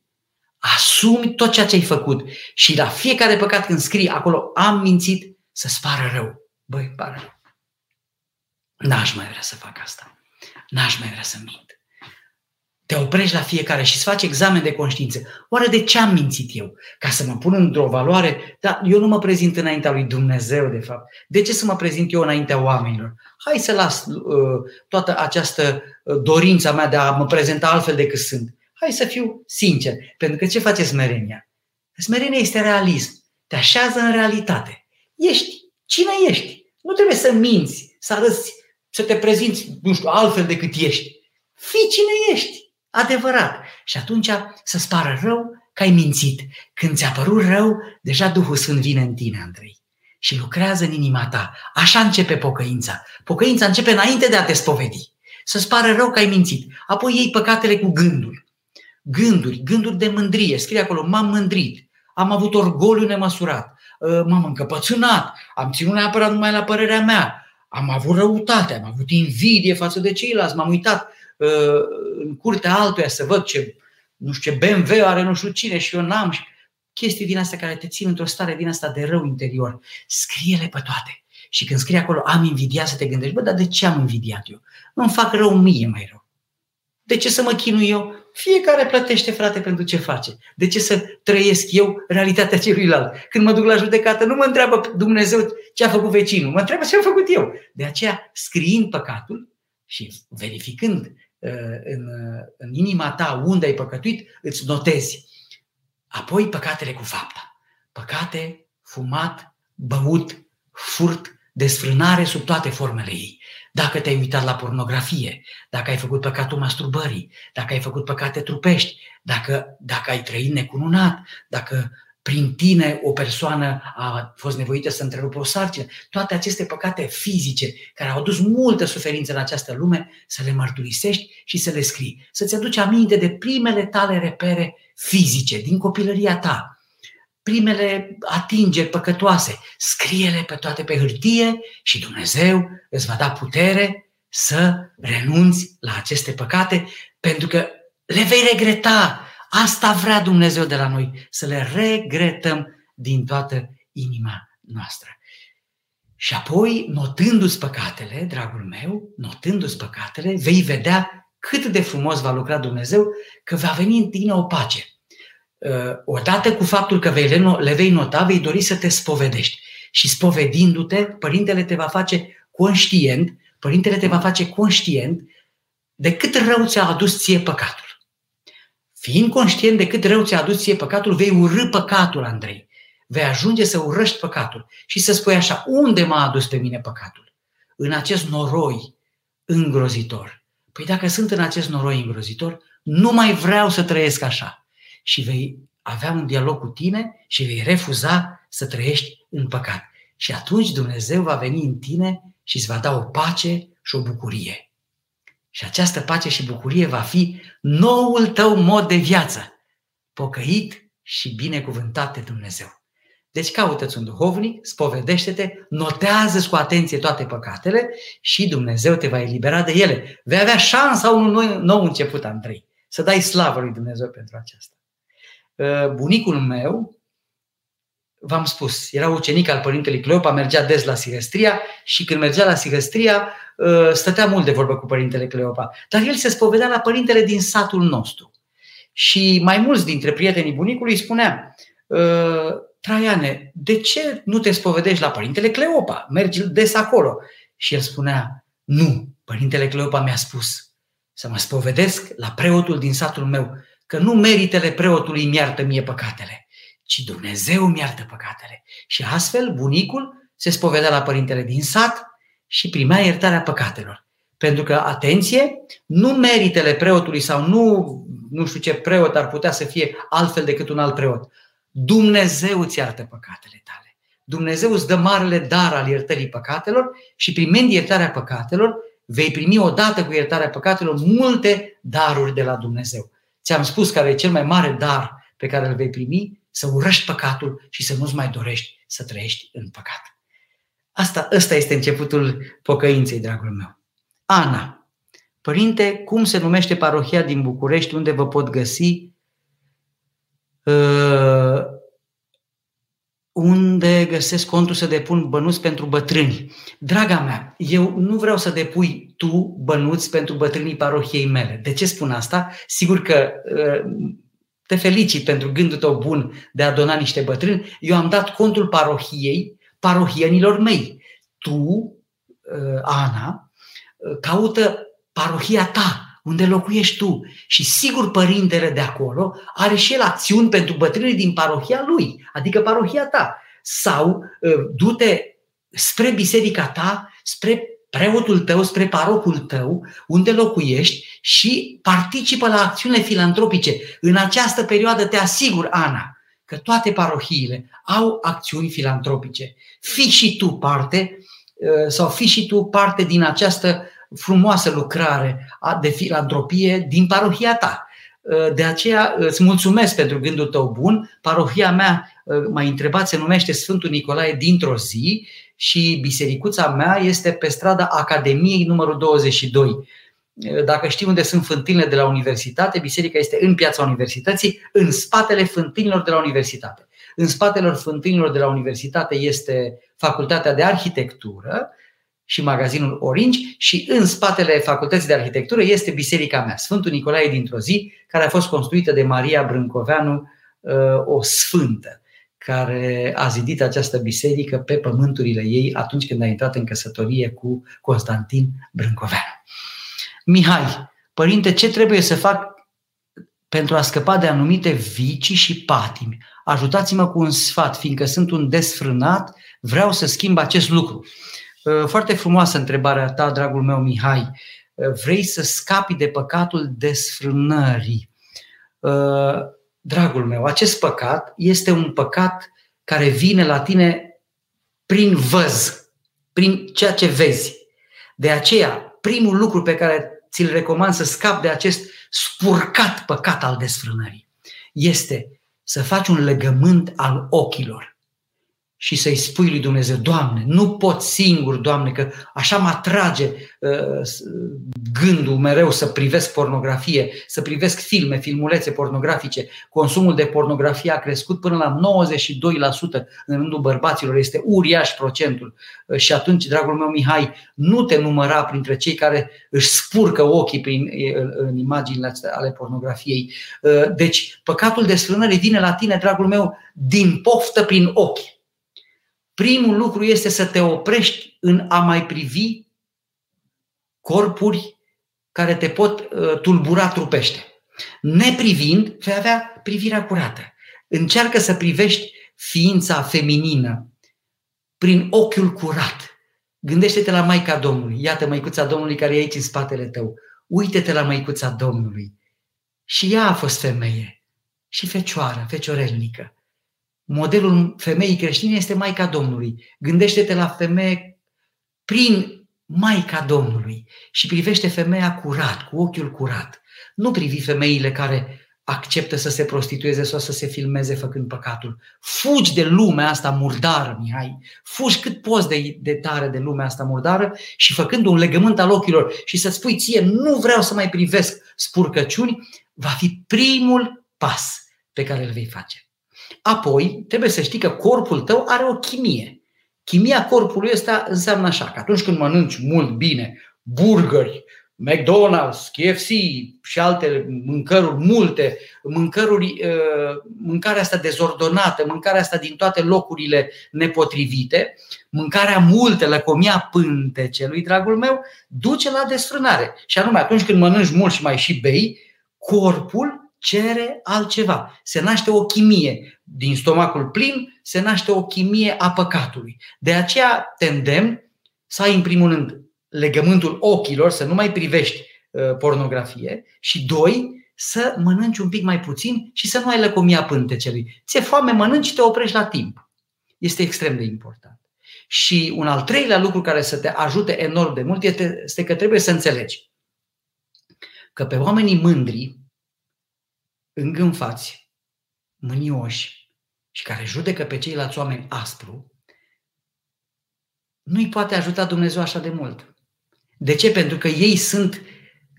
Asumi tot ceea ce ai făcut. Și la fiecare păcat când scrii acolo am mințit să-ți pară rău. Băi, pară rău. N-aș mai vrea să fac asta. N-aș mai vrea să mint te oprești la fiecare și îți faci examen de conștiință. Oare de ce am mințit eu? Ca să mă pun într-o valoare? Dar eu nu mă prezint înaintea lui Dumnezeu, de fapt. De ce să mă prezint eu înaintea oamenilor? Hai să las uh, toată această uh, dorința mea de a mă prezenta altfel decât sunt. Hai să fiu sincer. Pentru că ce face smerenia? Smerenia este realism. Te așează în realitate. Ești. Cine ești? Nu trebuie să minți, să arăți, să te prezinți, nu știu, altfel decât ești. Fii cine ești adevărat. Și atunci să-ți pară rău că ai mințit. Când ți-a părut rău, deja Duhul Sfânt vine în tine, Andrei. Și lucrează în inima ta. Așa începe pocăința. Pocăința începe înainte de a te spovedi. Să-ți pară rău că ai mințit. Apoi iei păcatele cu gândul. Gânduri, gânduri de mândrie. Scrie acolo, m-am mândrit. Am avut orgoliu nemăsurat. Ă, m-am încăpățânat. Am ținut neapărat numai la părerea mea. Am avut răutate, am avut invidie față de ceilalți, m-am uitat Uh, în curtea altuia să văd ce, nu știu ce BMW are nu știu cine și eu n-am. Și chestii din astea care te țin într-o stare din asta de rău interior. Scrie-le pe toate. Și când scrie acolo, am invidiat, să te gândești, bă, dar de ce am invidiat eu? Nu-mi fac rău mie mai rău. De ce să mă chinui eu? Fiecare plătește, frate, pentru ce face. De ce să trăiesc eu realitatea celuilalt? Când mă duc la judecată, nu mă întreabă Dumnezeu ce a făcut vecinul, mă întreabă ce am făcut eu. De aceea, scriind păcatul și verificând Uh, în, uh, în inima ta unde ai păcătuit, îți notezi. Apoi păcatele cu fapta. Păcate, fumat, băut, furt, desfrânare sub toate formele ei. Dacă te-ai uitat la pornografie, dacă ai făcut păcatul masturbării, dacă ai făcut păcate trupești, dacă, dacă ai trăit necununat, dacă prin tine o persoană a fost nevoită să întrerupă o sarcină. Toate aceste păcate fizice care au adus multă suferință în această lume, să le mărturisești și să le scrii. Să-ți aduci aminte de primele tale repere fizice din copilăria ta. Primele atingeri păcătoase. Scrie-le pe toate pe hârtie și Dumnezeu îți va da putere să renunți la aceste păcate pentru că le vei regreta Asta vrea Dumnezeu de la noi, să le regretăm din toată inima noastră. Și apoi, notându-ți păcatele, dragul meu, notându-ți păcatele, vei vedea cât de frumos va lucra Dumnezeu, că va veni în tine o pace. Uh, odată cu faptul că le vei nota, vei dori să te spovedești. Și spovedindu-te, Părintele te va face conștient, Părintele te va face conștient de cât rău ți-a adus ție păcatul. Fiind conștient de cât rău ți-a adus ție păcatul, vei urâ păcatul, Andrei. Vei ajunge să urăști păcatul și să spui așa, unde m-a adus pe mine păcatul? În acest noroi îngrozitor. Păi dacă sunt în acest noroi îngrozitor, nu mai vreau să trăiesc așa. Și vei avea un dialog cu tine și vei refuza să trăiești în păcat. Și atunci Dumnezeu va veni în tine și îți va da o pace și o bucurie. Și această pace și bucurie va fi noul tău mod de viață, pocăit și binecuvântat de Dumnezeu. Deci caută-ți un duhovnic, spovedește-te, notează cu atenție toate păcatele și Dumnezeu te va elibera de ele. Vei avea șansa unui nou, nou început, Andrei, să dai slavă lui Dumnezeu pentru aceasta. Uh, bunicul meu, v-am spus, era ucenic al părintelui Cleopa, mergea des la Sigăstria și când mergea la Sigăstria, uh, stătea mult de vorbă cu părintele Cleopa. Dar el se spovedea la părintele din satul nostru. Și mai mulți dintre prietenii bunicului spunea, uh, Traiane, de ce nu te spovedești la părintele Cleopa? Mergi des acolo. Și el spunea, nu, părintele Cleopa mi-a spus să mă spovedesc la preotul din satul meu, că nu meritele preotului mi iartă mie păcatele, ci Dumnezeu mi iartă păcatele. Și astfel bunicul se spovedea la părintele din sat și primea iertarea păcatelor. Pentru că, atenție, nu meritele preotului sau nu, nu știu ce preot ar putea să fie altfel decât un alt preot. Dumnezeu îți iartă păcatele tale. Dumnezeu îți dă marele dar al iertării păcatelor și primind iertarea păcatelor, vei primi odată cu iertarea păcatelor multe daruri de la Dumnezeu. Ți-am spus care e cel mai mare dar pe care îl vei primi, să urăști păcatul și să nu-ți mai dorești să trăiești în păcat. Asta, ăsta este începutul pocăinței, dragul meu. Ana, părinte, cum se numește parohia din București unde vă pot găsi? Uh, unde găsesc contul să depun bănuți pentru bătrâni. Draga mea, eu nu vreau să depui tu bănuți pentru bătrânii parohiei mele. De ce spun asta? Sigur că uh, te felicit pentru gândul tău bun de a dona niște bătrâni. Eu am dat contul parohiei parohienilor mei. Tu, uh, Ana, caută parohia ta, unde locuiești tu. Și sigur părintele de acolo are și el acțiuni pentru bătrânii din parohia lui, adică parohia ta. Sau uh, du-te spre biserica ta, spre preotul tău, spre parocul tău, unde locuiești și participă la acțiune filantropice. În această perioadă te asigur, Ana, că toate parohiile au acțiuni filantropice. Fii și tu parte uh, sau fii și tu parte din această frumoasă lucrare de filantropie din parohia ta. Uh, de aceea îți mulțumesc pentru gândul tău bun. Parohia mea, uh, mai întrebat, se numește Sfântul Nicolae dintr-o zi și bisericuța mea este pe strada Academiei numărul 22. Uh, dacă știi unde sunt fântânile de la universitate, biserica este în piața universității, în spatele fântânilor de la universitate. În spatele fântânilor de la universitate este facultatea de arhitectură, și magazinul Orange și în spatele facultății de arhitectură este biserica mea, Sfântul Nicolae dintr-o zi, care a fost construită de Maria Brâncoveanu, uh, o sfântă, care a zidit această biserică pe pământurile ei atunci când a intrat în căsătorie cu Constantin Brâncoveanu. Mihai, părinte, ce trebuie să fac pentru a scăpa de anumite vicii și patimi? Ajutați-mă cu un sfat, fiindcă sunt un desfrânat, vreau să schimb acest lucru. Uh, foarte frumoasă întrebarea ta, dragul meu Mihai. Uh, vrei să scapi de păcatul desfrânării. Uh, dragul meu, acest păcat este un păcat care vine la tine prin văz, prin ceea ce vezi. De aceea, primul lucru pe care ți-l recomand să scapi de acest spurcat păcat al desfrânării este să faci un legământ al ochilor. Și să-i spui lui Dumnezeu, Doamne, nu pot singur, Doamne, că așa mă atrage uh, gândul mereu să privesc pornografie, să privesc filme, filmulețe pornografice. Consumul de pornografie a crescut până la 92% în rândul bărbaților, este uriaș procentul. Uh, și atunci, dragul meu Mihai, nu te număra printre cei care își spurcă ochii prin, uh, în imaginile ale pornografiei. Uh, deci, păcatul desfrânării vine la tine, dragul meu, din poftă prin ochi primul lucru este să te oprești în a mai privi corpuri care te pot uh, tulbura trupește. Neprivind, vei avea privirea curată. Încearcă să privești ființa feminină prin ochiul curat. Gândește-te la Maica Domnului. Iată Măicuța Domnului care e aici în spatele tău. Uită-te la Măicuța Domnului. Și ea a fost femeie și fecioară, feciorelnică. Modelul femeii creștine este Maica Domnului. Gândește-te la femeie prin Maica Domnului și privește femeia curat, cu ochiul curat. Nu privi femeile care acceptă să se prostitueze sau să se filmeze făcând păcatul. Fugi de lumea asta murdară, Mihai. Fugi cât poți de, de tare de lumea asta murdară și făcând un legământ al ochilor și să spui ție, nu vreau să mai privesc spurcăciuni, va fi primul pas pe care îl vei face. Apoi, trebuie să știi că corpul tău are o chimie. Chimia corpului ăsta înseamnă așa, că atunci când mănânci mult bine, burgeri, McDonald's, KFC și alte mâncăruri multe, mâncăruri, uh, mâncarea asta dezordonată, mâncarea asta din toate locurile nepotrivite, mâncarea multă, lăcomia pântecelui, dragul meu, duce la desfrânare. Și anume, atunci când mănânci mult și mai și bei, corpul cere altceva. Se naște o chimie. Din stomacul plin se naște o chimie a păcatului. De aceea te îndemn să ai în primul rând legământul ochilor, să nu mai privești uh, pornografie și doi, să mănânci un pic mai puțin și să nu ai lăcomia pântecelui. Ți-e foame, mănânci și te oprești la timp. Este extrem de important. Și un al treilea lucru care să te ajute enorm de mult este că trebuie să înțelegi că pe oamenii mândri îngânfați, mânioși și care judecă pe ceilalți oameni aspru, nu-i poate ajuta Dumnezeu așa de mult. De ce? Pentru că ei sunt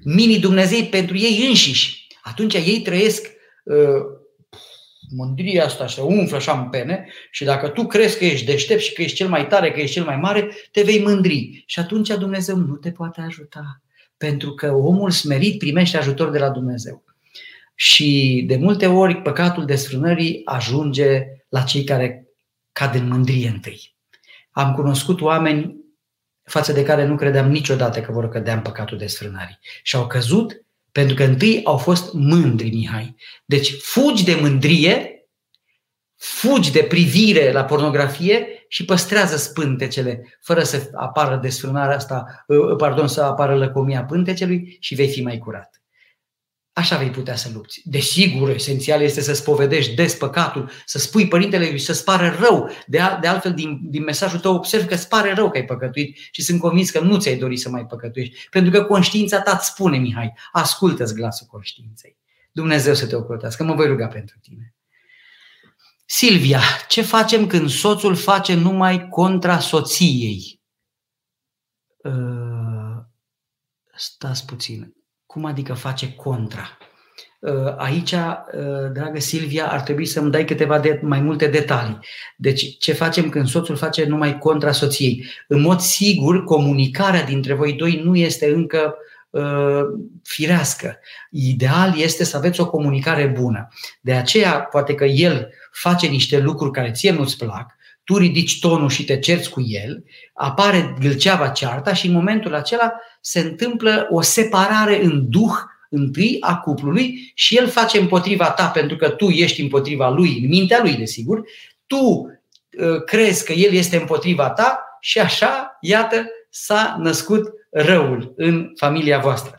mini-Dumnezei pentru ei înșiși. Atunci ei trăiesc uh, mândria asta, se umflă așa în pene și dacă tu crezi că ești deștept și că ești cel mai tare, că ești cel mai mare, te vei mândri. Și atunci Dumnezeu nu te poate ajuta. Pentru că omul smerit primește ajutor de la Dumnezeu. Și de multe ori păcatul desfrânării ajunge la cei care cad în mândrie întâi. Am cunoscut oameni față de care nu credeam niciodată că vor cădea în păcatul desfrânării. Și au căzut pentru că întâi au fost mândri, Mihai. Deci fugi de mândrie, fugi de privire la pornografie și păstrează spântecele, fără să apară desfrânarea asta, pardon, să apară lăcomia pântecelui și vei fi mai curat. Așa vei putea să lupți. Desigur, esențial este să spovedești des păcatul, să spui părintele și să-ți pare rău. De, al, de altfel, din, din mesajul tău observ că îți pare rău că ai păcătuit și sunt convins că nu ți-ai dori să mai păcătuiești. Pentru că conștiința ta îți spune, Mihai, ascultă-ți glasul conștiinței. Dumnezeu să te ocrotească. Mă voi ruga pentru tine. Silvia, ce facem când soțul face numai contra soției? Uh, stați puțin. Cum adică face contra? Uh, aici, uh, dragă Silvia, ar trebui să-mi dai câteva de, mai multe detalii. Deci, ce facem când soțul face numai contra soției? În mod sigur, comunicarea dintre voi doi nu este încă uh, firească. Ideal este să aveți o comunicare bună. De aceea, poate că el face niște lucruri care ție nu-ți plac, tu ridici tonul și te cerți cu el, apare gâlceava cearta și în momentul acela se întâmplă o separare în duh întâi a cuplului și el face împotriva ta pentru că tu ești împotriva lui, în mintea lui, desigur, tu uh, crezi că el este împotriva ta și așa, iată, s-a născut răul în familia voastră.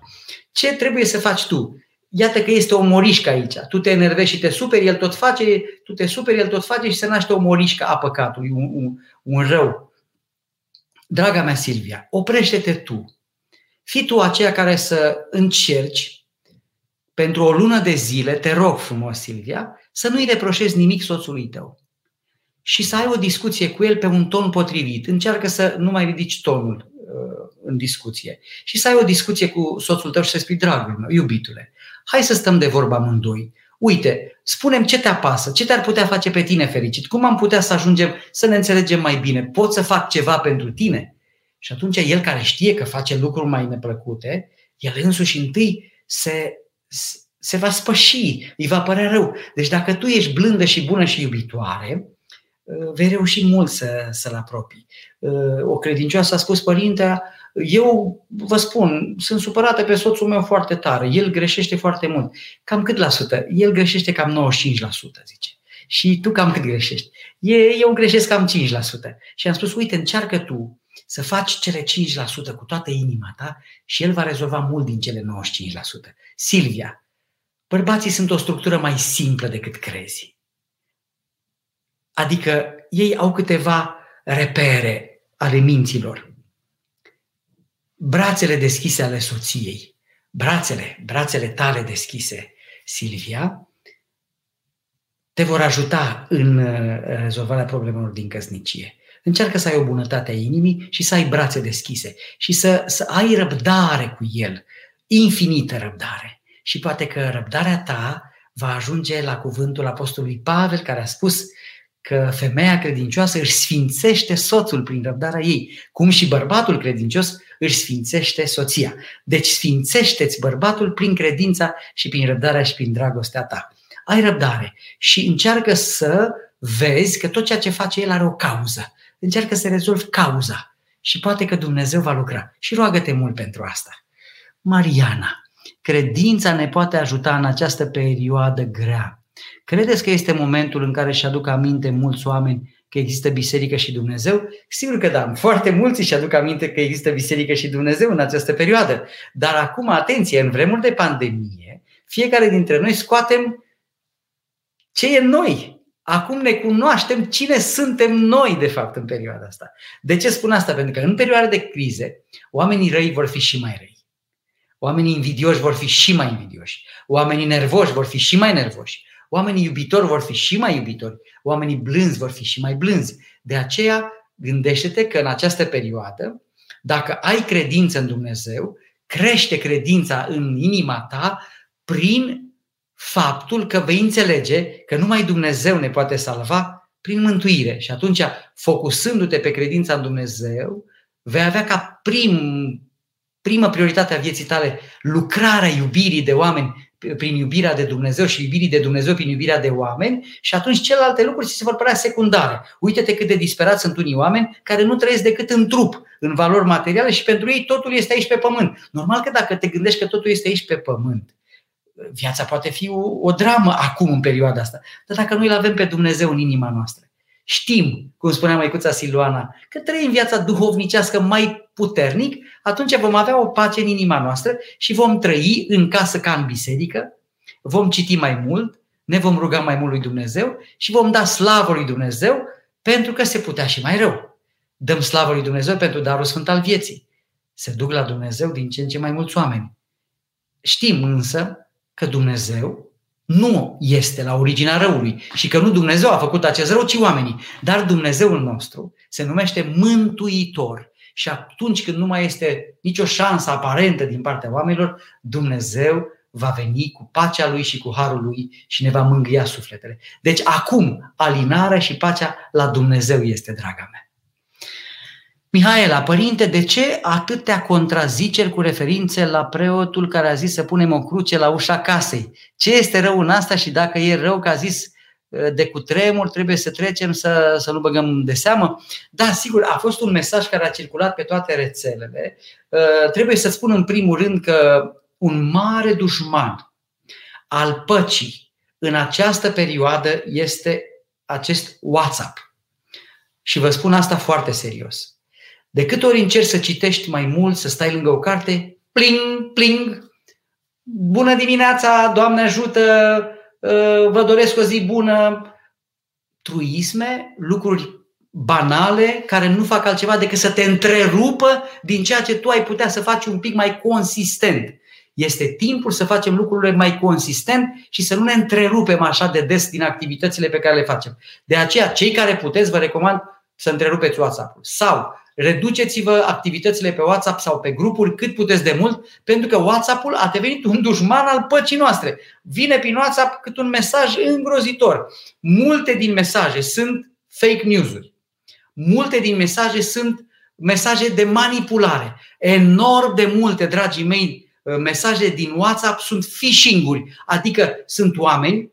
Ce trebuie să faci tu? Iată că este o morișcă aici. Tu te enervezi și te superi, el tot face, tu te superi, el tot face și se naște o morișcă a păcatului, un, un, un rău. Draga mea Silvia, oprește-te tu. Fii tu aceea care să încerci pentru o lună de zile, te rog frumos Silvia, să nu-i reproșezi nimic soțului tău. și să ai o discuție cu el pe un ton potrivit. Încearcă să nu mai ridici tonul uh, în discuție și să ai o discuție cu soțul tău și să spui, dragul meu, iubitule, hai să stăm de vorba amândoi. Uite, spunem ce te apasă, ce te-ar putea face pe tine fericit, cum am putea să ajungem să ne înțelegem mai bine, pot să fac ceva pentru tine? Și atunci el care știe că face lucruri mai neplăcute, el însuși întâi se, se va spăși, îi va părea rău. Deci dacă tu ești blândă și bună și iubitoare, uh, vei reuși mult să, să-l apropii. Uh, o credincioasă a spus, părinte, eu vă spun, sunt supărată pe soțul meu foarte tare, el greșește foarte mult. Cam cât la sută? El greșește cam 95%, zice. Și tu cam cât greșești? Eu greșesc cam 5%. Și am spus, uite, încearcă tu să faci cele 5% cu toată inima ta și el va rezolva mult din cele 95%. Silvia, bărbații sunt o structură mai simplă decât crezi. Adică ei au câteva repere ale minților. Brațele deschise ale soției, brațele, brațele tale deschise, Silvia, te vor ajuta în uh, rezolvarea problemelor din căsnicie. Încearcă să ai o bunătate a inimii și să ai brațe deschise și să, să ai răbdare cu el, infinită răbdare. Și poate că răbdarea ta va ajunge la cuvântul Apostolului Pavel care a spus că femeia credincioasă își sfințește soțul prin răbdarea ei, cum și bărbatul credincios își sfințește soția. Deci sfințește-ți bărbatul prin credința și prin răbdarea și prin dragostea ta. Ai răbdare și încearcă să vezi că tot ceea ce face el are o cauză încearcă să rezolvi cauza și poate că Dumnezeu va lucra. Și roagă-te mult pentru asta. Mariana, credința ne poate ajuta în această perioadă grea. Credeți că este momentul în care își aduc aminte mulți oameni că există biserică și Dumnezeu? Sigur că da, foarte mulți își aduc aminte că există biserică și Dumnezeu în această perioadă. Dar acum, atenție, în vremuri de pandemie, fiecare dintre noi scoatem ce e noi, Acum ne cunoaștem cine suntem noi, de fapt, în perioada asta. De ce spun asta? Pentru că în perioada de crize, oamenii răi vor fi și mai răi. Oamenii invidioși vor fi și mai invidioși. Oamenii nervoși vor fi și mai nervoși. Oamenii iubitori vor fi și mai iubitori. Oamenii blânzi vor fi și mai blânzi. De aceea, gândește-te că în această perioadă, dacă ai credință în Dumnezeu, crește credința în inima ta prin faptul că vei înțelege că numai Dumnezeu ne poate salva prin mântuire. Și atunci, focusându-te pe credința în Dumnezeu, vei avea ca prim, primă prioritate a vieții tale lucrarea iubirii de oameni prin iubirea de Dumnezeu și iubirii de Dumnezeu prin iubirea de oameni și atunci celelalte lucruri ți se vor părea secundare. Uite-te cât de disperați sunt unii oameni care nu trăiesc decât în trup, în valori materiale și pentru ei totul este aici pe pământ. Normal că dacă te gândești că totul este aici pe pământ, viața poate fi o, o dramă acum, în perioada asta. Dar dacă noi îl avem pe Dumnezeu în inima noastră, știm, cum spunea măicuța Siluana, că trăim viața duhovnicească mai puternic, atunci vom avea o pace în inima noastră și vom trăi în casă ca în biserică, vom citi mai mult, ne vom ruga mai mult lui Dumnezeu și vom da slavă lui Dumnezeu pentru că se putea și mai rău. Dăm slavă lui Dumnezeu pentru darul sfânt al vieții. Se duc la Dumnezeu din ce în ce mai mulți oameni. Știm însă că Dumnezeu nu este la originea răului și că nu Dumnezeu a făcut acest rău, ci oamenii. Dar Dumnezeul nostru se numește Mântuitor. Și atunci când nu mai este nicio șansă aparentă din partea oamenilor, Dumnezeu va veni cu pacea Lui și cu harul Lui și ne va mângâia sufletele. Deci acum alinarea și pacea la Dumnezeu este, draga mea. Mihaela, părinte, de ce atâtea contraziceri cu referințe la preotul care a zis să punem o cruce la ușa casei? Ce este rău în asta și dacă e rău că a zis ă, de cutremur, trebuie să trecem să, să nu băgăm de seamă? Da, sigur, a fost un mesaj care a circulat pe toate rețelele. Ă, trebuie să spun în primul rând că un mare dușman al păcii în această perioadă este acest WhatsApp. Și vă spun asta foarte serios. De câte ori încerci să citești mai mult, să stai lângă o carte, pling, pling, bună dimineața, Doamne ajută, uh, vă doresc o zi bună, truisme, lucruri banale care nu fac altceva decât să te întrerupă din ceea ce tu ai putea să faci un pic mai consistent. Este timpul să facem lucrurile mai consistent și să nu ne întrerupem așa de des din activitățile pe care le facem. De aceea, cei care puteți, vă recomand să întrerupeți WhatsApp-ul. Sau reduceți-vă activitățile pe WhatsApp sau pe grupuri cât puteți de mult, pentru că WhatsApp-ul a devenit un dușman al păcii noastre. Vine prin WhatsApp cât un mesaj îngrozitor. Multe din mesaje sunt fake news-uri. Multe din mesaje sunt mesaje de manipulare. Enorm de multe, dragii mei, mesaje din WhatsApp sunt phishing-uri, adică sunt oameni,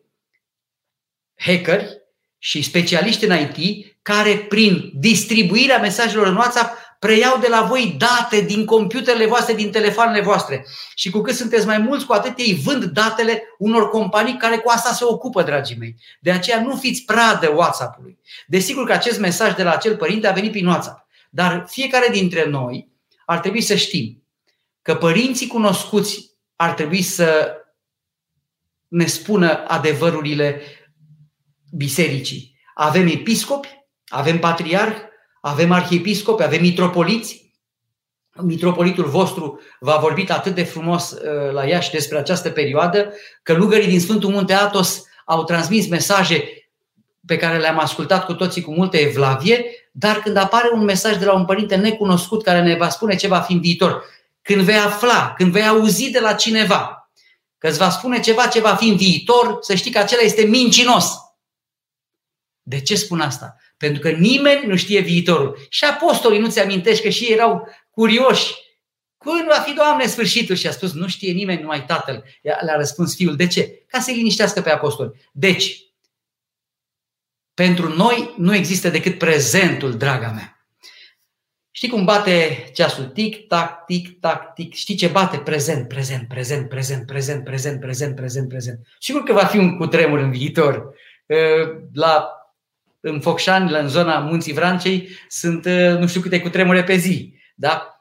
hackeri și specialiști în IT care prin distribuirea mesajelor în WhatsApp preiau de la voi date din computerele voastre, din telefoanele voastre. Și cu cât sunteți mai mulți, cu atât ei vând datele unor companii care cu asta se ocupă, dragii mei. De aceea nu fiți pradă WhatsApp-ului. Desigur că acest mesaj de la acel părinte a venit prin WhatsApp. Dar fiecare dintre noi ar trebui să știm că părinții cunoscuți ar trebui să ne spună adevărurile bisericii. Avem episcopi, avem patriarh, avem arhiepiscopi, avem mitropoliți. Mitropolitul vostru v-a vorbit atât de frumos uh, la Iași despre această perioadă, că lugării din Sfântul Munte Atos au transmis mesaje pe care le-am ascultat cu toții cu multă evlavie, dar când apare un mesaj de la un părinte necunoscut care ne va spune ce va fi în viitor, când vei afla, când vei auzi de la cineva că îți va spune ceva ce va fi în viitor, să știi că acela este mincinos. De ce spun asta? Pentru că nimeni nu știe viitorul. Și apostolii nu ți amintești că și ei erau curioși. Când va fi, Doamne, sfârșitul? Și a spus, nu știe nimeni, numai Tatăl. Le-a răspuns Fiul. De ce? Ca să-i liniștească pe apostoli. Deci, pentru noi nu există decât prezentul, draga mea. Știi cum bate ceasul? Tic-tac, tic-tac, tic. Știi ce bate? Prezent, prezent, prezent, prezent, prezent, prezent, prezent, prezent, prezent. Sigur că va fi un cutremur în viitor. La în Focșani, în zona Munții Vrancei, sunt nu știu câte cutremure pe zi. Da?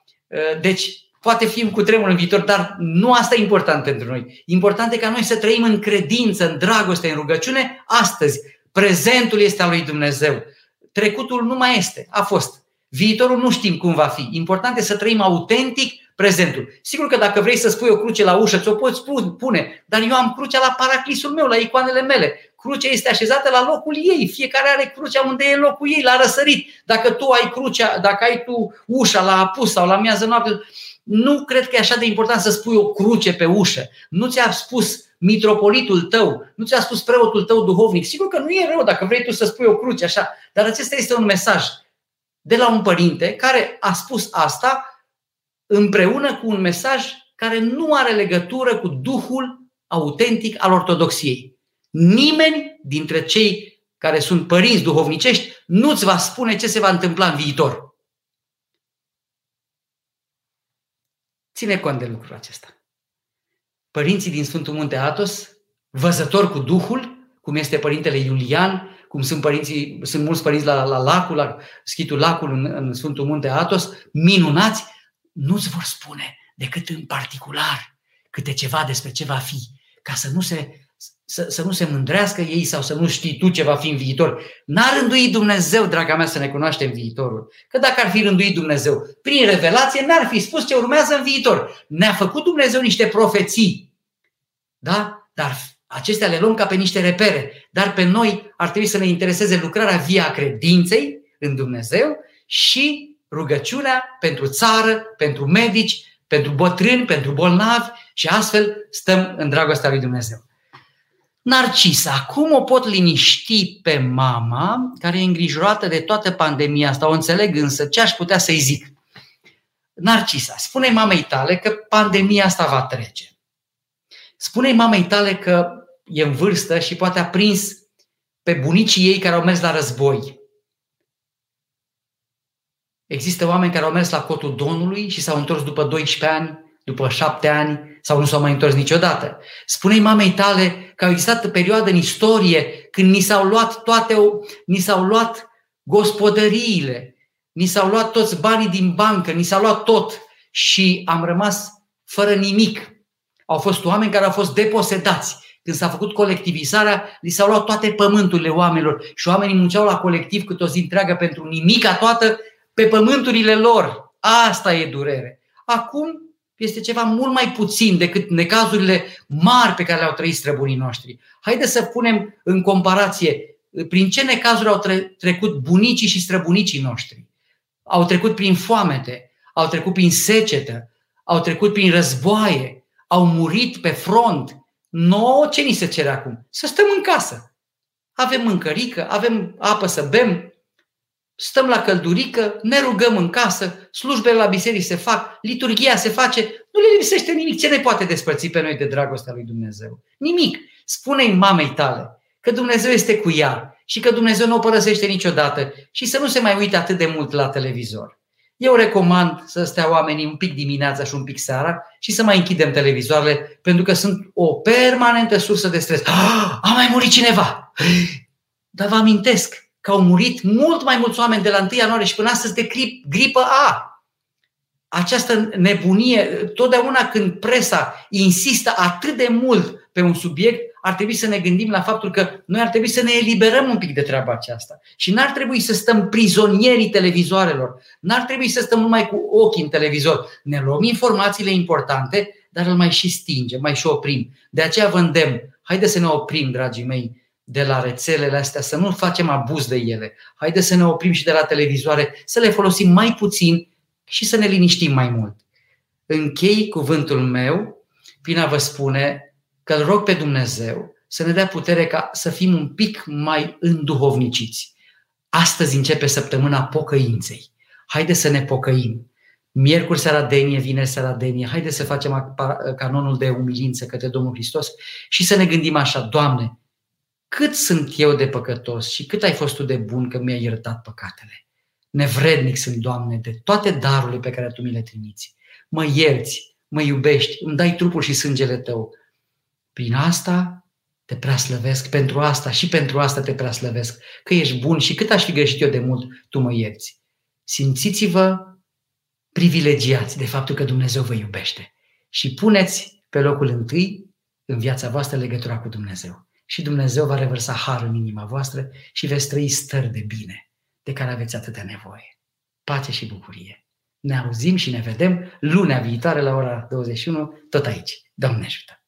Deci, poate fi un cutremur în viitor, dar nu asta e important pentru noi. Important e ca noi să trăim în credință, în dragoste, în rugăciune, astăzi. Prezentul este al lui Dumnezeu. Trecutul nu mai este, a fost. Viitorul nu știm cum va fi. Important este să trăim autentic prezentul. Sigur că dacă vrei să spui o cruce la ușă, ți-o poți pune, dar eu am crucea la paraclisul meu, la icoanele mele. Crucea este așezată la locul ei, fiecare are crucea unde e locul ei, la răsărit. Dacă tu ai crucea, dacă ai tu ușa la apus sau la miază noapte, nu cred că e așa de important să spui o cruce pe ușă. Nu ți-a spus mitropolitul tău, nu ți-a spus preotul tău duhovnic. Sigur că nu e rău dacă vrei tu să spui o cruce așa, dar acesta este un mesaj de la un părinte care a spus asta împreună cu un mesaj care nu are legătură cu Duhul autentic al Ortodoxiei. Nimeni dintre cei care sunt părinți duhovnicești nu-ți va spune ce se va întâmpla în viitor. Ține cont de lucrul acesta. Părinții din Sfântul Munte Atos, văzători cu Duhul, cum este Părintele Iulian, cum sunt, părinții, sunt mulți părinți la, la lacul, la schitul lacul în, în Sfântul Munte Atos, minunați, nu-ți vor spune decât în particular câte ceva despre ce va fi, ca să nu se, să, să nu se mândrească ei sau să nu știi tu ce va fi în viitor. N-a rânduit Dumnezeu, draga mea, să ne cunoaștem viitorul. Că dacă ar fi rânduit Dumnezeu prin revelație, n-ar fi spus ce urmează în viitor. Ne-a făcut Dumnezeu niște profeții. Da? Dar Acestea le luăm ca pe niște repere, dar pe noi ar trebui să ne intereseze lucrarea via credinței în Dumnezeu și rugăciunea pentru țară, pentru medici, pentru bătrâni, pentru bolnavi și astfel stăm în dragostea lui Dumnezeu. Narcisa, cum o pot liniști pe mama care e îngrijorată de toată pandemia asta? O înțeleg însă, ce aș putea să-i zic? Narcisa, spune mamei tale că pandemia asta va trece. Spune mamei tale că e în vârstă și poate a prins pe bunicii ei care au mers la război. Există oameni care au mers la cotul Domnului și s-au întors după 12 ani, după 7 ani sau nu s-au mai întors niciodată. Spune-i mamei tale că au existat perioadă în istorie când ni s-au luat toate, ni s-au luat gospodăriile, ni s-au luat toți banii din bancă, ni s-au luat tot și am rămas fără nimic. Au fost oameni care au fost deposedați. Când s-a făcut colectivizarea, li s-au luat toate pământurile oamenilor și oamenii munceau la colectiv cât o zi întreagă pentru nimica toată pe pământurile lor. Asta e durere. Acum este ceva mult mai puțin decât necazurile mari pe care le-au trăit străbunii noștri. Haideți să punem în comparație prin ce necazuri au trecut bunicii și străbunicii noștri. Au trecut prin foamete, au trecut prin secetă, au trecut prin războaie, au murit pe front. Nouă ce ni se cere acum? Să stăm în casă. Avem mâncărică, avem apă să bem, stăm la căldurică, ne rugăm în casă, slujbele la biserici se fac, liturghia se face, nu le lipsește nimic. Ce ne poate despărți pe noi de dragostea lui Dumnezeu? Nimic. Spune-i mamei tale că Dumnezeu este cu ea și că Dumnezeu nu o părăsește niciodată și să nu se mai uite atât de mult la televizor. Eu recomand să stea oamenii un pic dimineața și un pic seara și să mai închidem televizoarele pentru că sunt o permanentă sursă de stres. Ah, a mai murit cineva! Dar vă amintesc că au murit mult mai mulți oameni de la 1 ianuarie și până astăzi de gripă A. Această nebunie, totdeauna când presa insistă atât de mult pe un subiect, ar trebui să ne gândim la faptul că noi ar trebui să ne eliberăm un pic de treaba aceasta. Și n-ar trebui să stăm prizonierii televizoarelor. N-ar trebui să stăm numai cu ochii în televizor. Ne luăm informațiile importante, dar îl mai și stingem, mai și oprim. De aceea vă îndemn, haide să ne oprim, dragii mei, de la rețelele astea, să nu facem abuz de ele. Haide să ne oprim și de la televizoare, să le folosim mai puțin și să ne liniștim mai mult. Închei cuvântul meu prin a vă spune că îl rog pe Dumnezeu să ne dea putere ca să fim un pic mai înduhovniciți. Astăzi începe săptămâna pocăinței. Haide să ne pocăim. Miercuri seara denie, vineri seara denie. Haide să facem canonul de umilință către Domnul Hristos și să ne gândim așa, Doamne, cât sunt eu de păcătos și cât ai fost Tu de bun că mi-ai iertat păcatele. Nevrednic sunt, Doamne, de toate darurile pe care Tu mi le trimiți. Mă ierți, mă iubești, îmi dai trupul și sângele Tău. Prin asta te preaslăvesc, pentru asta și pentru asta te preaslăvesc, că ești bun și cât aș fi greșit eu de mult, tu mă ierți. Simțiți-vă privilegiați de faptul că Dumnezeu vă iubește și puneți pe locul întâi în viața voastră legătura cu Dumnezeu. Și Dumnezeu va revărsa har în inima voastră și veți trăi stări de bine de care aveți atâtea nevoie. Pace și bucurie. Ne auzim și ne vedem lunea viitoare la ora 21, tot aici. Doamne ajută!